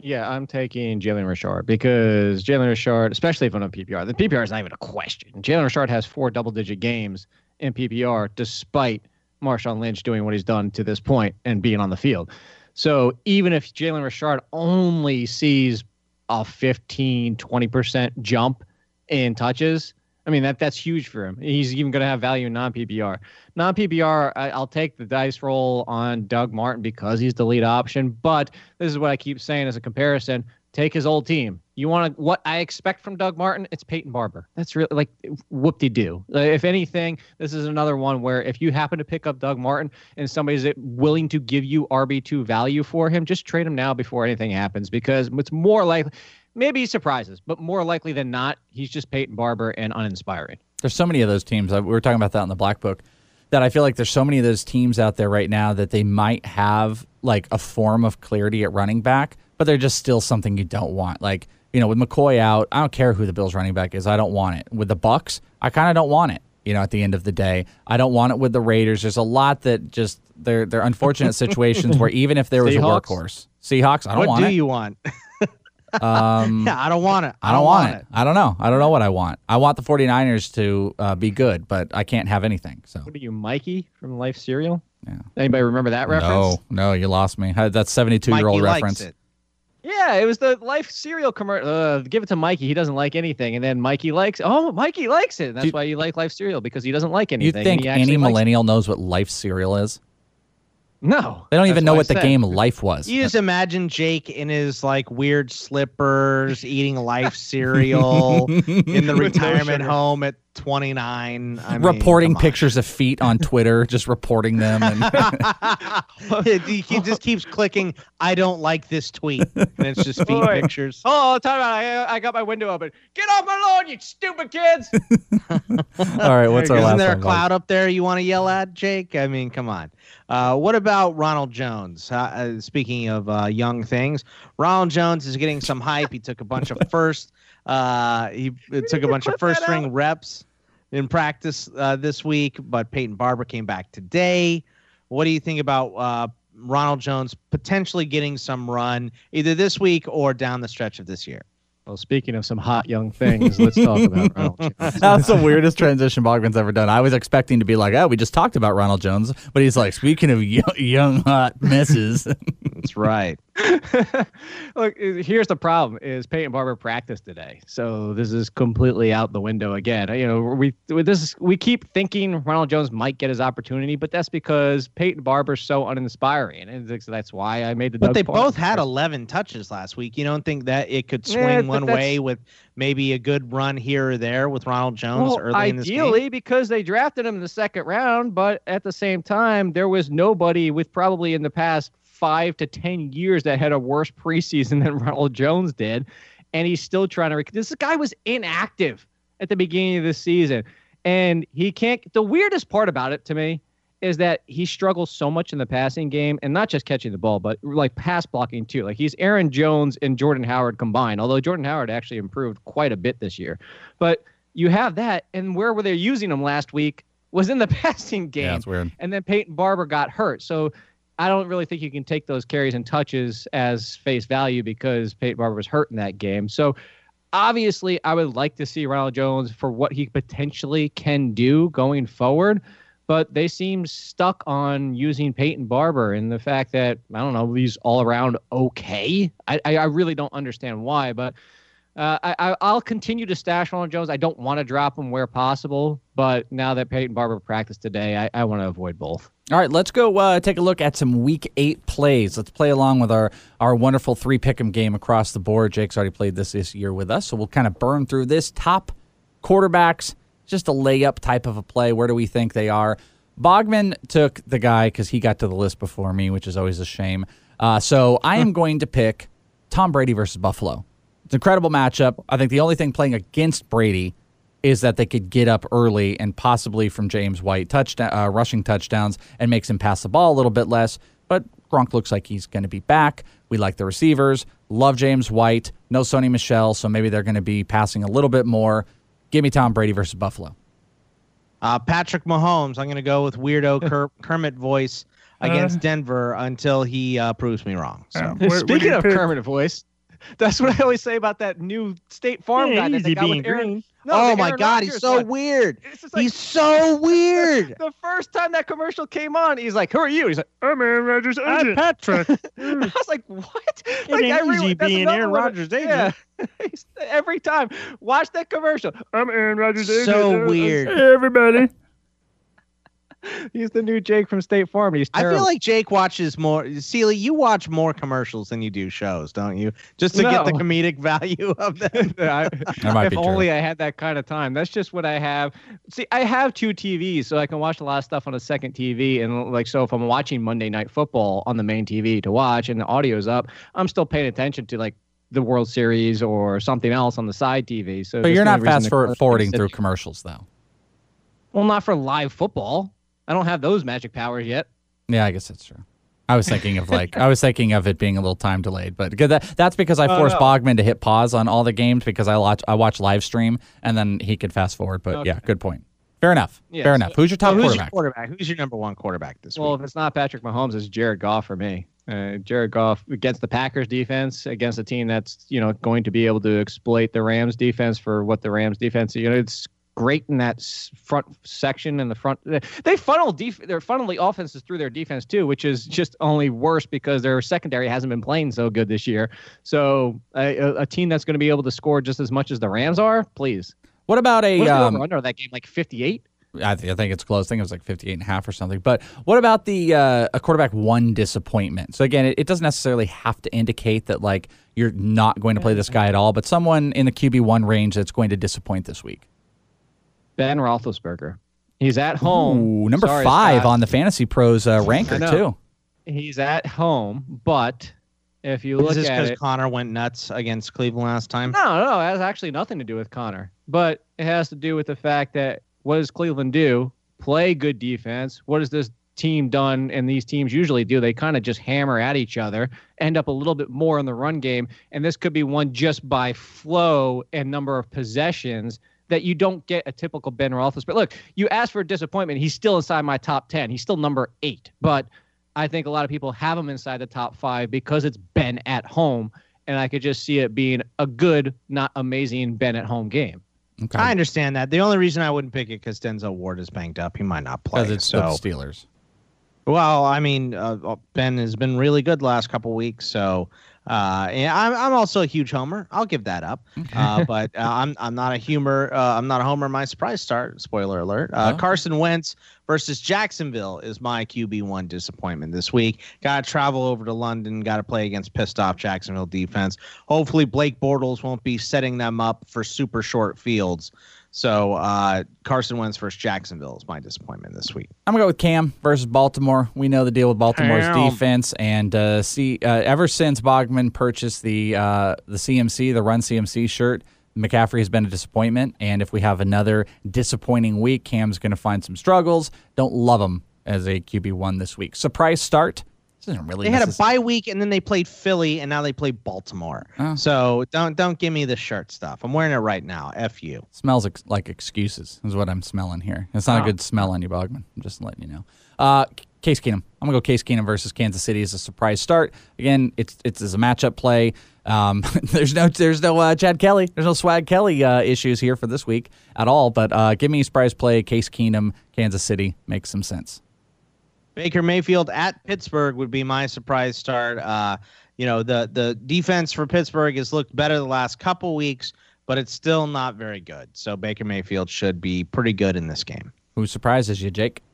Yeah, I'm taking Jalen Richard because Jalen Richard, especially if I'm on PPR, the PPR is not even a question. Jalen Richard has four double digit games in PPR despite Marshawn Lynch doing what he's done to this point and being on the field. So even if Jalen Richard only sees a 15, 20% jump in touches, I mean, that that's huge for him. He's even going to have value in non PPR. Non PPR, I'll take the dice roll on Doug Martin because he's the lead option. But this is what I keep saying as a comparison take his old team. You want to, what I expect from Doug Martin? It's Peyton Barber. That's really like whoop de doo. If anything, this is another one where if you happen to pick up Doug Martin and somebody's willing to give you RB2 value for him, just trade him now before anything happens because it's more likely. Maybe he surprises, but more likely than not, he's just Peyton Barber and uninspiring.
There's so many of those teams. We were talking about that in the Black Book. That I feel like there's so many of those teams out there right now that they might have like a form of clarity at running back, but they're just still something you don't want. Like you know, with McCoy out, I don't care who the Bills running back is. I don't want it. With the Bucks, I kind of don't want it. You know, at the end of the day, I don't want it with the Raiders. There's a lot that just they're they're unfortunate situations where even if there was
Seahawks?
a workhorse, Seahawks, I don't
what
want
do
it.
What do you want?
Um,
yeah, I don't want it.
I don't want it. I don't know. I don't know what I want. I want the 49ers to uh, be good, but I can't have anything. So
What are you, Mikey from Life Cereal? Yeah. Anybody remember that reference?
no, no, you lost me. That's 72 year old
Mikey likes
reference.
it. Yeah, it was the Life cereal commercial. Uh, give it to Mikey. He doesn't like anything, and then Mikey likes. Oh, Mikey likes it. And that's why you like Life cereal because he doesn't like
You
anything. and
think
he
any millennial knows what life cereal is?
No,
They don't even know
why I
what the game Life was.
You just imagine Jake in his like weird slippers eating life cereal in the retirement home at 29. I mean,
reporting
come
pictures of feet on Twitter, just reporting them. And
he he just keeps clicking. I don't like this tweet, and it's just feet
Boy.
pictures.
Oh, time out. I, I got my window open. Get off my lawn, you stupid kids.
All right, what's our last?
Isn't
there
a
Mike?
cloud up there you want to yell at, Jake? I mean, come on. Uh, what about Ronald Jones? Uh, uh, speaking of uh, young things, Ronald Jones is getting some hype. He took a bunch of first. Uh, he uh, took a bunch of first string reps in practice uh, this week, but Peyton Barber came back today. What do you think about uh, Ronald Jones potentially getting some run either this week or down the stretch of this year?
Well, speaking of some hot young things, let's talk about Ronald Jones.
That's the weirdest transition Bogman's ever done. I was expecting to be like, oh, we just talked about Ronald Jones, but he's like, speaking of young, young hot messes.
That's right.
Look, here's the problem: is Peyton Barber practiced today, so this is completely out the window again. You know, we this is, we keep thinking Ronald Jones might get his opportunity, but that's because Peyton Barber's so uninspiring, and that's why I made the.
But
Doug
they both had 11 touches last week. You don't think that it could swing
Yeah,
one way with maybe a good run here or there with Ronald Jones
Well,
early in this game?
ideally, because they drafted him in the second round, but at the same time, there was nobody with probably in the past five to ten years that had a worse preseason than Ronald Jones did, and he's still trying to. Rec- this guy was inactive at the beginning of the season, and he can't. The weirdest part about it to me is that he struggles so much in the passing game, and not just catching the ball, but like pass blocking too. Like he's Aaron Jones and Jordan Howard combined. Although Jordan Howard actually improved quite a bit this year, but you have that, and where were they using him last week was in the passing game.
Yeah, it's weird.
And then Peyton Barber got hurt, so I don't really think you can take those carries and touches as face value because Peyton Barber was hurt in that game. So obviously, I would like to see Ronald Jones for what he potentially can do going forward. But they seem stuck on using Peyton Barber and the fact that I don't know he's all around okay. I I, I really don't understand why, but uh, I, I'll continue to stash Ronald Jones. I don't want to drop him where possible, but now that Peyton Barber practiced today, I, I want to avoid both.
All right, let's go uh, take a look at some Week Eight plays. Let's play along with our our wonderful three pick'em game across the board. Jake's already played this this year with us, so we'll kind of burn through this top quarterbacks. Just a layup type of a play. Where do we think they are? Bogman took the guy because he got to the list before me, which is always a shame. Uh, so I am going to pick Tom Brady versus Buffalo. It's an incredible matchup. I think the only thing playing against Brady is that they could get up early and possibly from James White touchdown, uh, rushing touchdowns and makes him pass the ball a little bit less. But Gronk looks like he's going to be back. We like the receivers. Love James White. No Sony Michel, so maybe they're going to be passing a little bit more. Give me Tom Brady versus Buffalo.
Uh, Patrick Mahomes. I'm going to go with weirdo Ker- Kermit voice against
Uh.
Denver until he uh, proves me wrong. So
Speaking of Kermit voice, that's what I always say about that new State Farm guy that they got with Aaron.
green.
No,
oh my God, he's so
one.
weird.
Like-
he's so weird.
The first time that commercial came on, he's like, "Who are you?" He's like,
I'm Aaron Rodgers'
"I'm
agent.
Patrick." I was like, "What?"
It
like
ain't
every-
easy being Aaron Rodgers'
Yeah. Every time, watch that commercial.
I'm Aaron Rodgers' agent.
So weird.
Hey, everybody.
He's the new Jake from State Farm. He's
I feel like Jake watches more. Ciely, you watch more commercials than you do shows, don't you? Just to get the comedic value of them.
I-
might
if
be true.
only I had that kind of time. That's just what I have. See, I have two TVs, so I can watch a lot of stuff on a second TV. And like, so if I'm watching Monday Night Football on the main TV to watch, and the audio's up, I'm still paying attention to like the World Series or something else on the side TV. So,
But you're not fast
the
for-
commercials
forwarding through commercials, though.
Well, not for live football. I don't have those magic powers yet.
Yeah, I guess that's true. I was thinking of like I was thinking of it being a little time delayed, but that, that's because I
Oh,
forced
no.
Bogman to hit pause on all the games because I watch I watch live stream and then he could fast forward. But yeah, good point. Fair enough.
Yeah,
Fair
so-
enough. Who's your top
So who's
quarterback?
your quarterback? Who's your number one quarterback this
Well,
week?
Well, if it's not Patrick Mahomes, it's Jared Goff for me. Uh, Jared Goff against the Packers defense, against a team that's you know going to be able to exploit the Rams defense for what the Rams defense. You know, it's great in that front section and the front. They funnel def- they're funneling offenses through their defense too, which is just only worse because their secondary hasn't been playing so good this year. So a, a- team that's going to be able to score just as much as the Rams are, please.
What about a um,
under that game? Like fifty eight.
I, th- I think it's close. I think it was like 58 and a half or something. But what about the uh, a quarterback one disappointment? So again, it, it doesn't necessarily have to indicate that like you're not going to play this guy at all, but someone in the QB one range that's going to disappoint this week.
Ben Roethlisberger. He's at home.
Ooh, number
Sorry,
five
Scott.
on the Fantasy Pros uh, ranker too.
He's at home, but if you
Is
look
this
at
because
it,
Conner went nuts against Cleveland last time?
no, no, it has actually nothing to do with Conner, but it has to do with the fact that what does Cleveland do? Play good defense. What has this team done? And these teams usually do. They kind of just hammer at each other, end up a little bit more in the run game, and this could be one just by flow and number of possessions that you don't get a typical Ben Roethlisberger. Look, you asked for a disappointment. He's still inside my top ten. He's still number eight, but I think a lot of people have him inside the top five because it's Ben at home, and I could just see it being a good, not amazing Ben at home game.
Okay.
I understand that. The only reason I wouldn't pick it because Denzel Ward is banged up. He might not play.
Because it's
so
the Steelers.
Well, I mean, uh, Ben has been really good the last couple weeks, so uh, and I'm I'm also a huge homer. I'll give that up. Uh, but uh, I'm I'm not a humor. Uh, I'm not a homer. My surprise start. Spoiler alert. Uh,
Oh.
Carson Wentz versus Jacksonville is my QB one disappointment this week. Got to travel over to London. Got to play against pissed off Jacksonville defense. Hopefully Blake Bortles won't be setting them up for super short fields. So uh, Carson Wentz versus Jacksonville is my disappointment this week.
I'm gonna go with Cam versus Baltimore. We know the deal with Baltimore's
Cam.
defense, and uh, see, uh, ever since Bogman purchased the uh, the CMC, the Run CMC shirt, McCaffrey has been a disappointment. And if we have another disappointing week, Cam's gonna find some struggles. Don't love him as a QB one this week. Surprise start. Isn't really.
They had a bye week and then they played Philly and now they play Baltimore.
Oh.
So don't don't give me the shirt stuff. I'm wearing it right now. F you.
Smells ex- like excuses is what I'm smelling here. It's not a
Oh.
good smell on you, Bogman. I'm just letting you know. Uh, Case Keenum. I'm gonna go Case Keenum versus Kansas City as a surprise start. Again, it's it's as a matchup play. Um, there's no there's no uh, Chad Kelly. There's no Swag Kelly uh, issues here for this week at all. But uh, give me a surprise play. Case Keenum, Kansas City makes some sense.
Baker Mayfield at Pittsburgh would be my surprise start. Uh, you know, the the defense for Pittsburgh has looked better the last couple weeks, but it's still not very good. So Baker Mayfield should be pretty good in this game.
Who surprises you, Jake?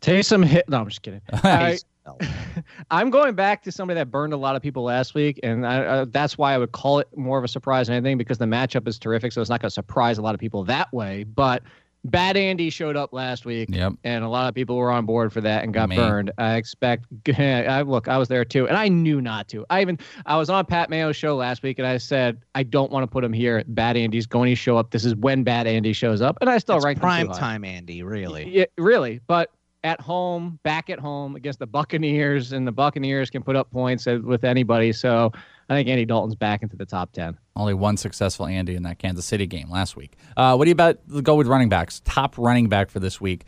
Taysom hit. No, I'm just kidding. I,
Taysom.
I'm going back to somebody that burned a lot of people last week, and I, uh, that's why I would call it more of a surprise than anything because the matchup is terrific. So it's not going to surprise a lot of people that way. But Bad Andy showed up last week,
Yep.
and a lot of people were on board for that and got
Me.
burned. I expect. I look, I was there too, and I knew not to. I even I was on Pat Mayo's show last week, and I said I don't want to put him here. Bad Andy's going to show up. This is when Bad Andy shows up, and I still
It's
rank him
prime
high.
time, Andy. Really.
Yeah, really. But at home, back at home against the Buccaneers, and the Buccaneers can put up points with anybody. So I think Andy Dalton's back into the top 10.
Only one successful Andy in that Kansas City game last week. Uh, what do you about the go with running backs? Top running back for this week.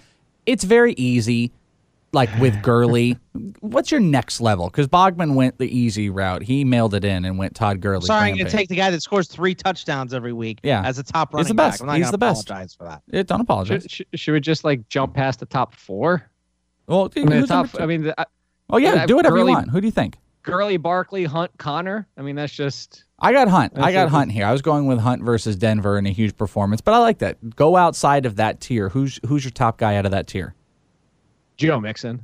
It's very easy, like with Gurley. What's your next level? Because Bogman went the easy route. He mailed it in and went Todd Gurley.
Sorry, I'm going to take the guy that scores three touctouhdowns every week
Yeah.
as a top
He's
running
the best.
back. I'm not
He's the best.
apologize for that.
Yeah, don't apologize.
Should, should, should we just like jump past the top four?
well,
I mean, the top. I mean, the, uh,
oh yeah, do whatever
Gurley-
you want. Who do you think?
Gurley, Barkley, Hunt, Conner. I mean, that's just.
I got Hunt. I got. Hunt here. I was going with Hunt versus Denver in a huge performance, but I like that. Go outside of that tier. Who's who's your top guy out of that tier?
Joe Mixon.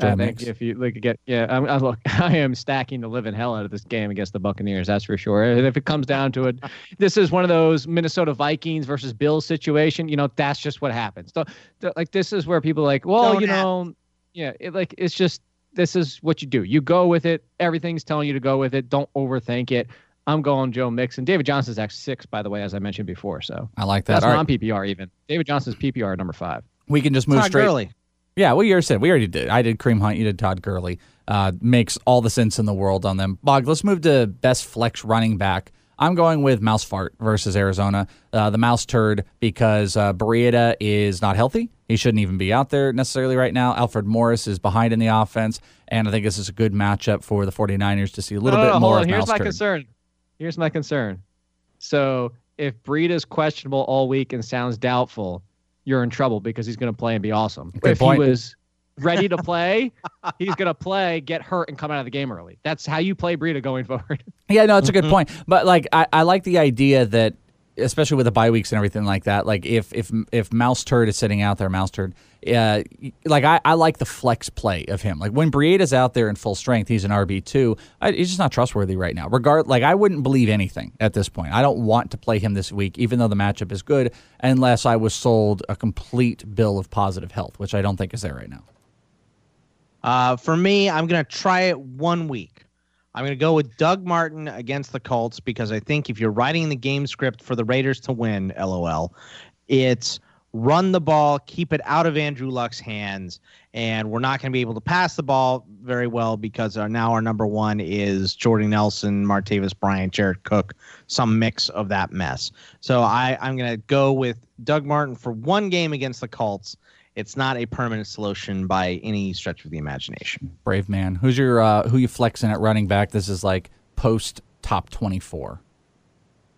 Joe
I think
Mix.
if you look get yeah, I'm, I look, I am stacking the living hell out of this game against the Buccaneers. That's for sure. And if it comes down to it, this is one of those Minnesota Vikings versus Bills situation. You know, that's just what happens. So, like this is where people are like, well,
Don't
you know, yeah, it, like it's just this is what you do. You go with it. Everything's telling you to go with it. Don't overthink it. I'm going Joe Mixon. David Johnson's at six, by the way, as I mentioned before. So
I like that.
that's
All right.
non PPR even. David Johnson's PPR number five.
We can just move
Todd
straight.
Gurley.
Yeah, well, you already said we already did. I did Kareem Hunt. You did Todd Gurley. Uh, makes all the sense in the world on them. Bog, let's move to best flex running back. I'm going with Mouse Fart versus Arizona. Uh, the Mouse Turd because uh, Breida is not healthy. He shouldn't even be out there necessarily right now. Alfred Morris is behind in the offense, and I think this is a good matchup for the 49ers to see a little
No,
bit
no,
more
hold on.
of
Here's
Mouse
my
Turd.
concern. Here's my concern. So if is questionable all week and sounds doubtful, you're in trouble because he's going to play and be awesome.
Good
if
point.
he was ready to play, he's going to play, get hurt, and come out of the game early. That's how you play Breida going forward.
Yeah, no, it's a good point. But like, I, I like the idea that, especially with the bye weeks and everything like that. Like, if if if Mouse Turd is sitting out there, Mouse Turd, uh, like I, I like the flex play of him. Like when Breida's out there in full strength, he's an RB two. He's just not trustworthy right now. Regard, like I wouldn't believe anything at this point. I don't want to play him this week, even though the matchup is good, unless I was sold a complete bill of positive health, which I don't think is there right now.
Uh, for me, I'm going to try it one week. I'm going to go with Doug Martin against the Colts because I think if you're writing the game script for the Raiders to win, lol, it's run the ball, keep it out of Andrew Luck's hands, and we're not going to be able to pass the ball very well because our, now our number one is Jordan Nelson, Martavis Bryant, Jared Cook, some mix of that mess. So I, I'm going to go with Doug Martin for one game against the Colts. It's not a permanent solution by any stretch of the imagination.
Brave man. Who's your uh, who you flexing at running back? This is like post top twenty four.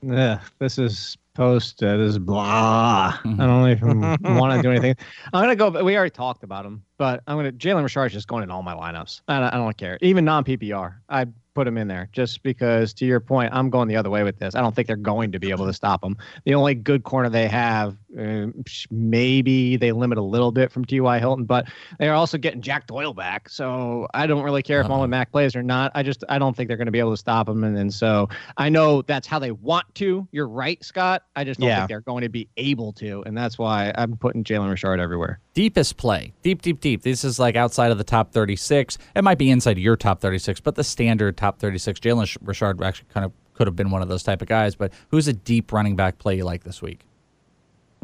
Yeah, this is post. Uh, this is blah. I don't even want to do anything. I'm gonna go. We already talked about him, but I'm gonna. Jalen Richard is just going in all my lineups. I don't, I don't care. Even non PPR, I put him in there just because. To your point, I'm going the other way with this. I don't think they're going to be able to stop him. The only good corner they have, uh, maybe they limit a little bit from T.Y. Hilton, but they're also getting Jack Doyle back. So I don't really care if Marlon Mack plays or not. I just I don't think they're going to be able to stop him. And, and so I know that's how they want to. You're right, Scott. I just don't
Yeah.
think they're going to be able to, and that's why I'm putting Jalen Richard everywhere.
Deepest play, deep, deep, deep. This is like outside of the top 36. It might be inside your top 36, but the standard top 36. Jalen Richard actually kind of could have been one of those type of guys. But who's a deep running back play you like this week?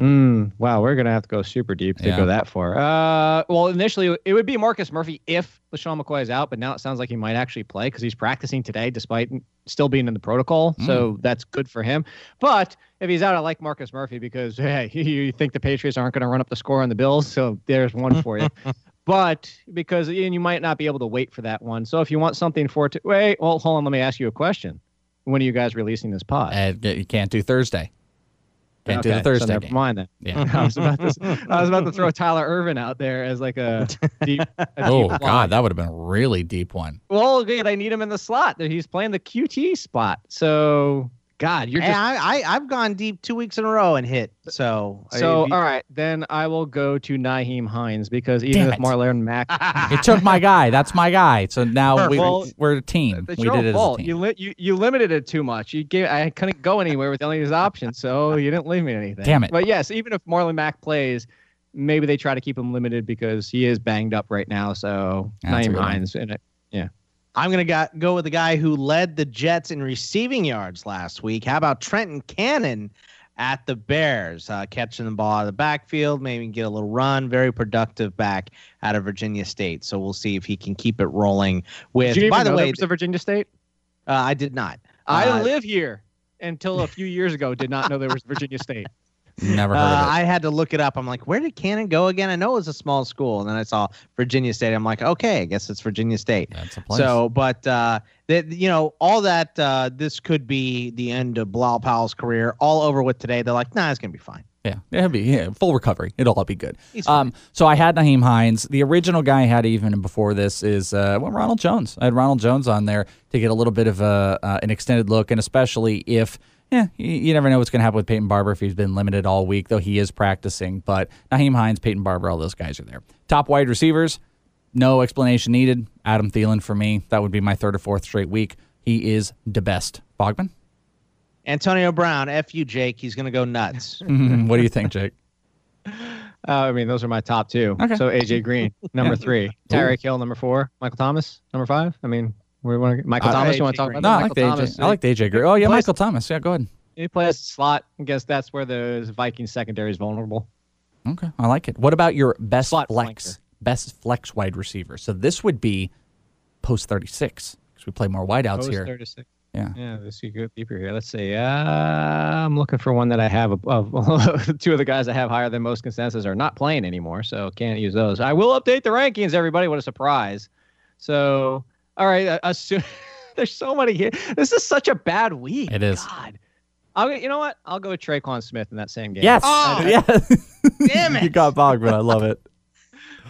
Mm, wow, we're gonna have to go super deep to
Yeah.
go that far. Uh, well, initially it would be Marcus Murphy if LeSean McCoy is out, but now it sounds like he might actually play because he's practicing today despite still being in the protocol. So that's good for him. But if he's out, I like Marcus Murphy because hey, you think the Patriots aren't going to run up the score on the Bills, so there's one for you. But because and you might not be able to wait for that one. So if you want something for it to wait, well, hold on, let me ask you a question. When are you guys releasing this pod?
Uh, you can't do Thursday. Can't do the Thursday.
So never
game.
mind then.
Yeah.
I was about to. I was about to throw Tyler Ervin out there as like a deep. a
Oh
deep
God, that would have been a really deep one.
Well, good. I need him in the slot. He's playing the QT spot. So God, you're
Hey,
just.
I, I I've gone deep two weeks in a row and hit. So
so
I-
all right, then I will go to Nyheim Hines because even
Damn
if
it.
Marlon Mack,
It took my guy. That's my guy. So now we,
Well,
we're a team.
it's
we
your
did it as a
fault.
team.
You, li- you you limited it too much. You gave I couldn't go anywhere with any of his options, so you didn't leave me anything.
Damn it.
But yes, even if Marlon Mack plays, maybe they try to keep him limited because he is banged up right now. So
That's a
Nyheim
good one.
Hines and it. Yeah.
I'm gonna go, go with the guy who led the Jets in receiving yards last week. How about Trenton Cannon at the Bears, uh, catching the ball out of the backfield, maybe get a little run. Very productive back out of Virginia State. So we'll see if he can keep it rolling. With
Did you
by the
know
way,
the Virginia State?
uh, I did not.
I
Uh,
live here until a few years ago. Did not know there was Virginia State.
Never heard
Uh,
of it.
I had to look it up. I'm like, where did Cannon go again? I know it was a small school, and then I saw Virginia State. I'm like, okay, I guess it's Virginia State.
That's a place.
So, but uh, that you know, all that uh, this could be the end of Bilal Powell's career. All over with today. They're like, nah, it's gonna be fine.
Yeah, it'll be yeah, full recovery. It'll all be good. Um, so I had Nyheim Hines. The original guy I had even before this is uh, well, Ronald Jones. I had Ronald Jones on there to get a little bit of a uh, an extended look, and especially if yeah, you, you never know what's going to happen with Peyton Barber if he's been limited all week, though he is practicing. But Nyheim Hines, Peyton Barber, all those guys are there. Top wide receivers, no explanation needed. Adam Thielen for me. That would be my third or fourth straight week. He is the best. Bogman,
Antonio Brown, f you, Jake. He's gonna go nuts.
what do you think, Jake?
Uh, I mean, those are my top two.
Okay.
So AJ Green, number three. Tyreek Hill, number four. Michael Thomas, number five. I mean, we want Michael
Uh,
Thomas. You want to talk
Green.
about
No,
that?
I like
Michael
the
Thomas.
AJ. I like the AJ Green. Oh yeah, Michael Thomas. Yeah, go ahead.
He plays slot. I guess that's where the Vikings secondary is vulnerable.
Okay, I like it. What about your best
Slot
flex?
flanker.
Best flex wide receiver. So this would be post thirty six because we play more wideouts
Post
here.
36.
Yeah.
Yeah, let's see. Go deeper here. Let's see. Uh, I'm looking for one that I have. Of, two of the guys I have higher than most consensus are not playing anymore, so can't use those. I will update the rankings, everybody. What a surprise! So, all right. Uh, assume, there's so many here. This is such a bad week.
It is.
God. I'll, you know what? I'll go with Tre'Quan Smith in that same game.
Yes.
Oh,
yeah.
damn it.
you got Bogman. I love it.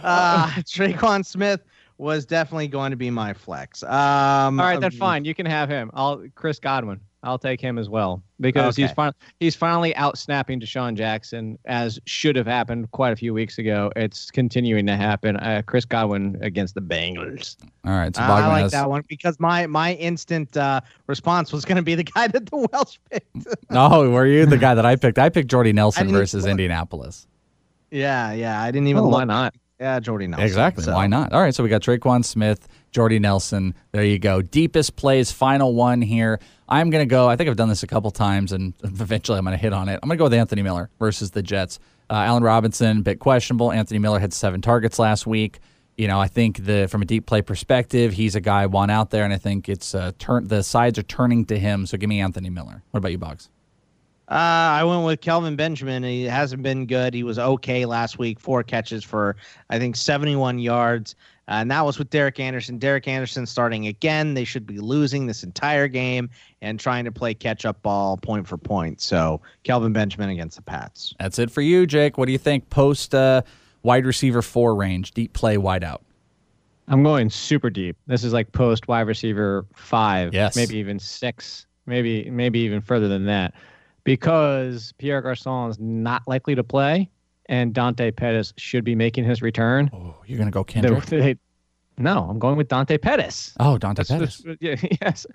Uh, Tre'Quan Smith was definitely going to be my flex. Um,
All right, then fine. You can have him. I'll Chris Godwin. I'll take him as well because he's
Okay.
fin- he's finally out snapping DeSean Jackson as should have happened quite a few weeks ago. It's continuing to happen. Uh, Chris Godwin against the Bengals.
All right. So
I like
has.
that one because my my instant uh, response was going to be the guy that the Welsh picked.
Oh, were you the guy that I picked? I picked Jordy Nelson versus
look.
Indianapolis.
yeah, yeah. I didn't even
Oh,
look.
why not?
Yeah, Jordy Nelson.
Exactly.
so.
Why not? All right. So we got Tre'Quan Smith, Jordy Nelson. There you go. Deepest plays, final one here. I'm going to go. I think I've done this a couple times, and eventually I'm going to hit on it. I'm going to go with Anthony Miller versus the Jets. Uh, Allen Robinson, bit questionable. Anthony Miller had seven targets last week. You know, I think the from a deep play perspective, he's a guy want out there, and I think it's uh, turn the sides are turning to him. So give me Anthony Miller. What about you, Boggs?
Uh, I went with Kelvin Benjamin. He hasn't been good. He was okay last week. Four catches for I think 71 yards. And that was with Derek Anderson. Derek Anderson starting again. They should be losing this entire game and trying to play catch up ball point for point. So Kelvin Benjamin against the Pats.
That's it for you, Jake. What do you think post uh, wide receiver four range, deep play, wide out?
I'm going super deep. This is like post wide receiver five,
Yes.
maybe even six, maybe maybe even further than that, because Pierre Garcon is not likely to play, and Dante Pettis should be making his return.
Oh, you're gonna go
They-
Kendrick?
they- no, I'm going with Dante Pettis.
Oh, Dante Pettis.
yeah, yes.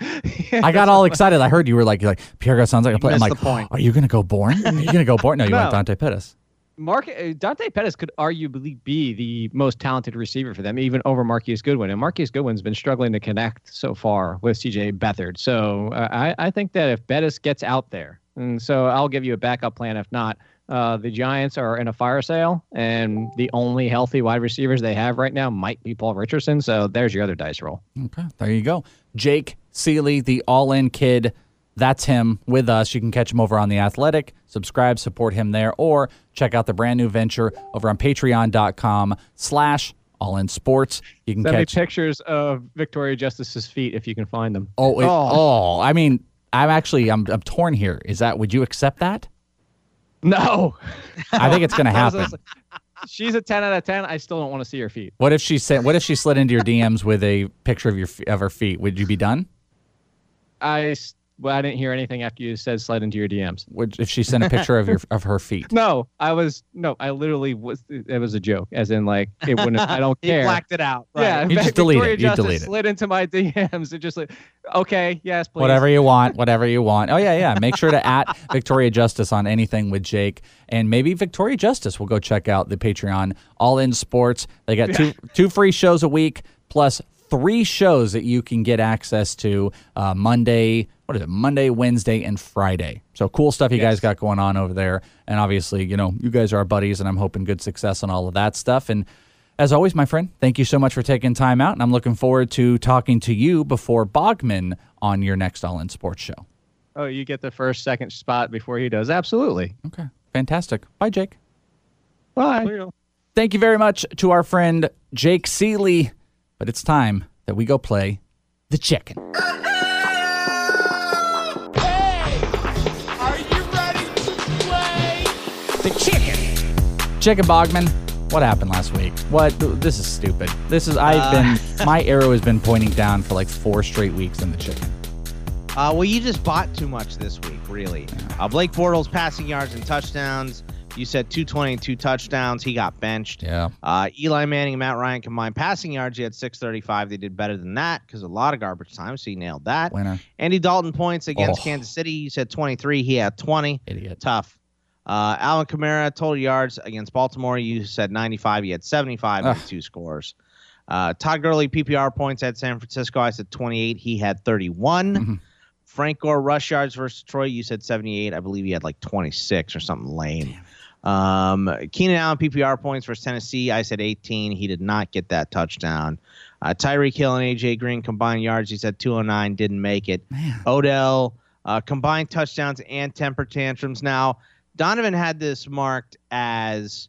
I got all excited. I heard you were like, like Pierre Garcon's like a play. I'm like,
the point.
are you gonna go Bourne? Are you gonna go Bourne? No, you went
No.
Dante Pettis.
Mark uh, Dante Pettis could arguably be the most talented receiver for them, even over Marquise Goodwin. And Marquise Goodwin's been struggling to connect so far with CJ Beathard. So uh, I, I think that if Pettis gets out there, and so I'll give you a backup plan. If not, uh, the Giants are in a fire sale, and the only healthy wide receivers they have right now might be Paul Richardson. So there's your other dice roll.
Okay, there you go. Jake Ciely, the all-in kid. That's him with us. You can catch him over on The Athletic. Subscribe, support him there, or check out the brand new venture over on patreon.com slash all in sports. You can
Send
catch
me pictures of Victoria Justice's feet if you can find them.
Oh, it, oh, I mean, I'm actually I'm I'm torn here. Is that would you accept that?
No.
I think it's going to happen.
She's a 10 out of 10. I still don't want to see her feet.
What if she sent? What if she slid into your DMs with a picture of your of her feet? Would you be done?
I well, I didn't hear anything after you said slide into your DMs.
Would if she sent a picture of your of her feet?
No, I was no, I literally was. It was a joke, as in like it wouldn't. I don't
He
care.
blacked it out.
Yeah,
right.
You just delete
Victoria
it. You
Justice
delete it.
Slid into my DMs and just like, okay, yes, please.
Whatever you want, whatever you want. Oh yeah, yeah. Make sure to at Victoria Justice on anything with Jake, and maybe Victoria Justice will go check out the Patreon All In Sports. They got two two free shows a week plus three shows that you can get access to uh, Monday. What is it? Monday, Wednesday, and Friday. So cool stuff you guys got going on over there. And obviously, you know, you guys are our buddies, and I'm hoping good success on all of that stuff. And as always, my friend, thank you so much for taking time out, and I'm looking forward to talking to you before Bogman on your next All In Sports show.
Oh, you get the first, second spot before he does. Absolutely.
Okay, fantastic. Bye, Jake.
Bye.
Thank you very much to our friend Jake Ciely. But it's time that we go play the chicken.
Uh-huh. Chicken.
Bogman, what happened last week? What? This is stupid. This is, I've
Uh.
been, my arrow has been pointing down for like four straight weeks in the chicken.
Uh, well, you just bought too much this week, really. Uh, Blake Bortles passing yards and touchdowns. You said 220 and two touchdowns. He got benched.
Yeah.
Uh, Eli Manning and Matt Ryan combined passing yards. He had 635. They did better than that because a lot of garbage time, so he nailed that.
Winner.
Andy Dalton points against
Oh.
Kansas City. You said 23. He had 20.
Idiot.
Tough. Uh, Alvin Kamara total yards against Baltimore. You said 95. He had 75 and
Ugh.
two scores. Uh, Todd Gurley PPR points at San Francisco. I said 28. He had 31.
Mhm.
Frank Gore rush yards versus Troy. You said 78. I believe he had like 26 or something lame. Um, Keenan Allen PPR points versus Tennessee. I said 18. He did not get that touchdown. Uh, Tyreek Hill and AJ Green combined yards. He said 209. Didn't make it. Odell uh, combined touchdowns and temper tantrums. Now Donovan had this marked as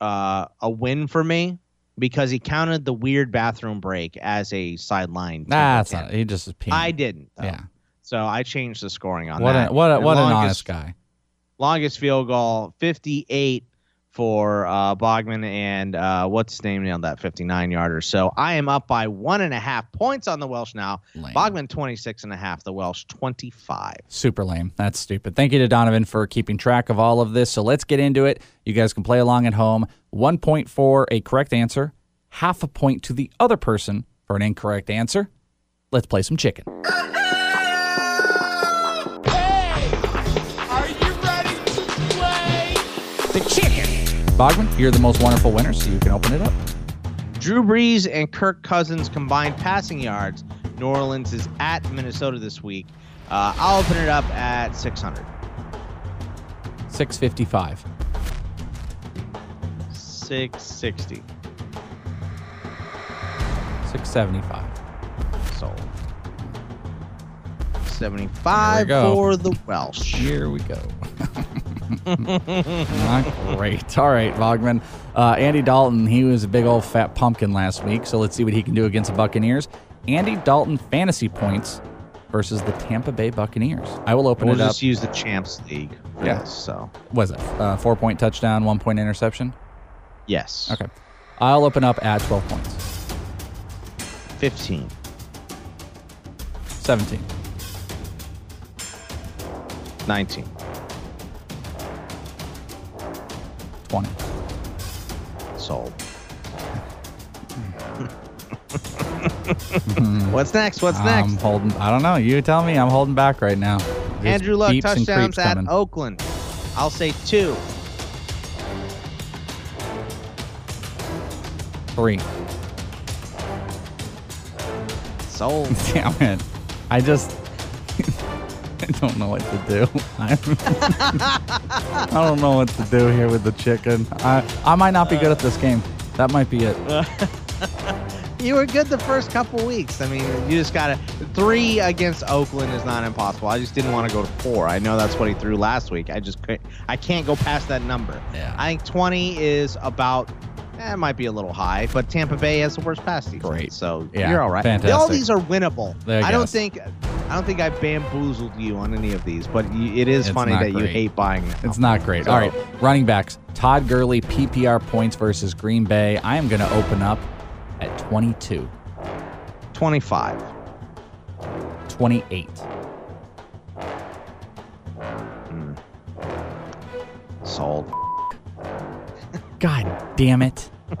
uh, a win for me because he counted the weird bathroom break as a sideline. temper
That's not, he just is.
I didn't. though.
Yeah.
So I changed the scoring on
What,
that.
a, what, a, what an honest guy.
Longest field goal, 58 for uh, Bogman, and uh, what's his name nailed that 59 yarder. So I am up by one and a half points on the Welsh now.
Lame.
Bogman 26 and a half, the Welsh 25.
Super lame. That's stupid. Thank you to Donovan for keeping track of all of this. So let's get into it. You guys can play along at home. One point for a correct answer, half a point to the other person for an incorrect answer. Let's play some chicken.
Hey, Are you ready to play the chicken?
Bogman, you're the most wonderful winner, so you can open it up.
Drew Brees and Kirk Cousins combined passing yards. New Orleans is at Minnesota this week. Uh, I'll open it up at 600.
655.
660.
675.
Sold. 75 for the Welsh.
Here we go. Not great. All right, Vogman. Uh, Andy Dalton, he was a big old fat pumpkin last week, so let's see what he can do against the Buccaneers. Andy Dalton fantasy points versus the Tampa Bay Buccaneers. I will open
We'll
it up.
just use the Champs League
Yeah.
this. So
Was it uh, four point touchdown, one point interception?
yes,
Okay. I'll open up at 12 points.
15,
17,
19,
20.
sold. What's next? What's next?
I'm holding. I don't know. You tell me. I'm holding back right now. There's
Andrew Luck touchdowns at
coming.
Oakland. I'll say two.
Three.
Sold.
Damn it. I just. I don't know what to do. I'm- don't know what to do here with the chicken. I I might not be good at this game. That might be it.
You were good the first couple weeks. I mean, you just got to. Three against Oakland is not impossible. I just didn't want to go to four. I know that's what he threw last week. I just couldn't. I can't go past that number.
Yeah.
I think 20 is about. Eh, it might be a little high, but Tampa Bay has the worst pass defense.
Great.
So
Yeah,
you're all right.
fantastic.
All these are winnable.
I
I don't think. I don't think I bamboozled you on any of these, but it is
It's
funny that you hate buying them.
It's not great.
So-
All right, running backs. Todd Gurley, PPR points versus Green Bay. I am going to open up at 22,
25.
28. Hmm.
Sold.
God damn it.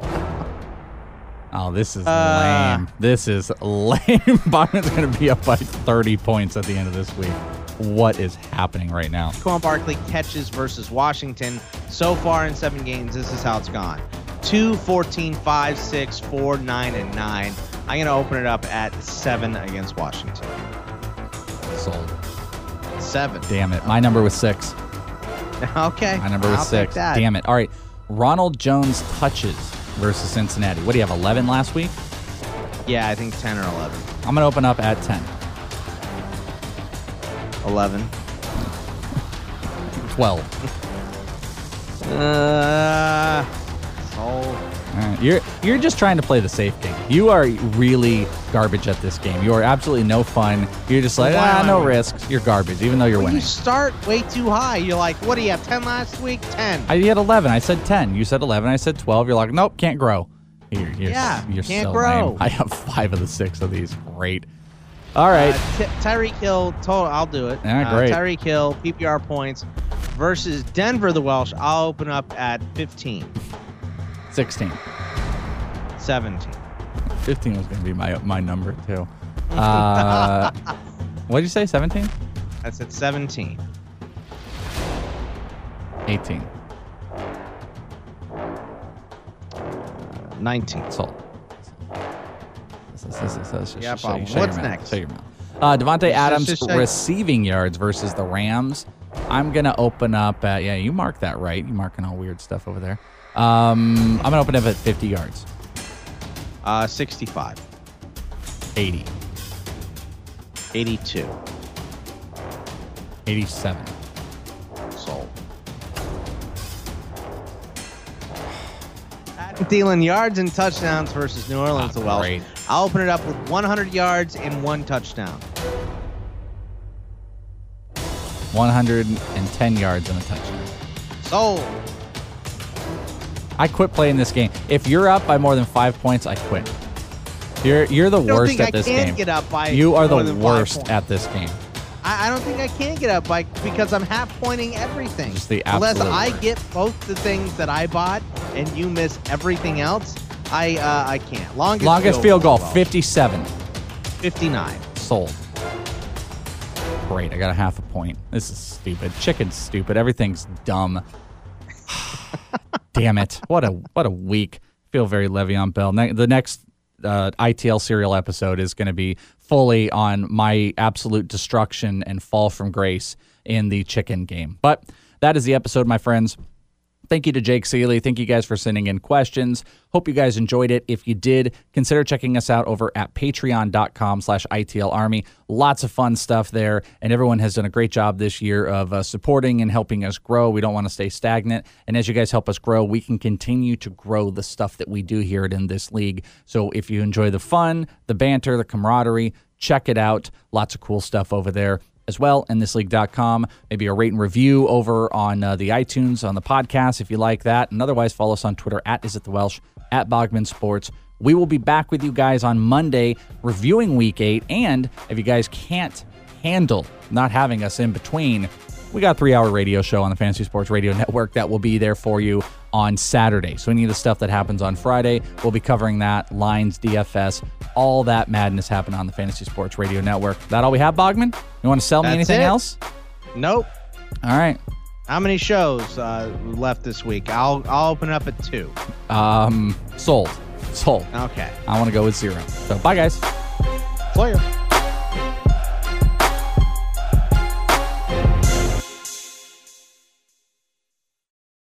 Oh, this is
Uh.
lame. This is lame. Byron's going to be up by 30 points at the end of this week. What is happening right now?
Saquon Barkley catches versus Washington. So far in seven games, this is how it's gone 2, 14, 5, 6, 4, 9, and 9. I'm going to open it up at 7 against Washington.
Sold.
7.
Damn it. My number was six.
Okay.
My number was
I'll
six. Damn it. All right. Ronald Jones touches versus Cincinnati. What do you have, 11 last week?
Yeah, I think 10 or 11.
I'm going to open up at 10,
11.
12.
Uh, sold.
Right. You're you're just trying to play the safe game. You are really garbage at this game. You are absolutely no fun. You're just like
Why
ah, no risks. You're garbage, even though you're
When you
winning.
start way too high, you're like, what do you have? 10 last week? 10.
I had 11. I said 10. You said 11. I said 12. You're like, nope, can't grow. You're, you're,
Yeah,
you're
can't
so
grow.
lame. I have five of the six of these. Great. All right.
Uh, Ty- Tyreek Hill, total, I'll do it.
Yeah,
Uh,
great.
Tyreek Hill, PPR points versus Denver, the Welsh. I'll open up at 15,
16.
17.
15 was going to be my my number too. Uh, what did you say? 17?
I said 17.
18.
19.
Sold. This is- this is- this is-
Yeah,
shut-
problem.
your
What's
mouth.
next?
Shut your mouth. Uh, Davante
Just-
Adams
just shut-
receiving yards versus the Rams. I'm gonna open up at yeah. You mark that right. You marking all weird stuff over there. Um, I'm gonna open up at 50 yards.
Uh, 65.
80.
82.
87.
Sold. Adam Thielen yards and touchdowns versus New Orleans, the Welsh.
great.
I'll open it up with 100 yards and one touchdown.
110 yards and a touchdown.
Sold.
I quit playing this game. If you're up by more than five points, I quit. You're you're the worst
think
at
I
this game.
get up by
you are the worst at this game.
I, I don't think I can get up by because I'm half pointing everything.
Just the
Unless I get both the things that I bought and you miss everything else, I uh, I can't. Longest,
Longest field goal,
well,
57.
59.
Sold. Great. I got a half a point. This is stupid. Chicken's stupid. Everything's dumb. Damn it. What a what a week. Feel very Le'Veon Bell. Ne- the next uh, ITL serial episode is going to be fully on my absolute destruction and fall from grace in the chicken game. But that is the episode, my friends. Thank you to Jake Ciely. Thank you guys for sending in questions. Hope you guys enjoyed it. If you did, consider checking us out over at patreon.com slash ITL Army. Lots of fun stuff there, and everyone has done a great job this year of uh, supporting and helping us grow. We don't want to stay stagnant, and as you guys help us grow, we can continue to grow the stuff that we do here in this league. So if you enjoy the fun, the banter, the camaraderie, check it out. Lots of cool stuff over there as well in thisleague.com. Maybe a rate and review over on uh, the iTunes on the podcast if you like that. And otherwise, follow us on Twitter at Is It The Welsh, at Bogman Sports. We will be back with you guys on Monday reviewing week eight. And if you guys can't handle not having us in between, we got a three hour radio show on the Fantasy Sports Radio Network that will be there for you on Saturday. So any of the stuff that happens on Friday, we'll be covering that. Lines, DFS, all that madness happening on the Fantasy Sports Radio Network. That all we have, Bogman? You want to sell me
That's
anything
it.
else?
Nope.
All right.
How many shows uh, left this week? I'll I'll open it up at two.
Um, sold. Sold.
Okay.
I want to go with zero. So bye, guys.
Player.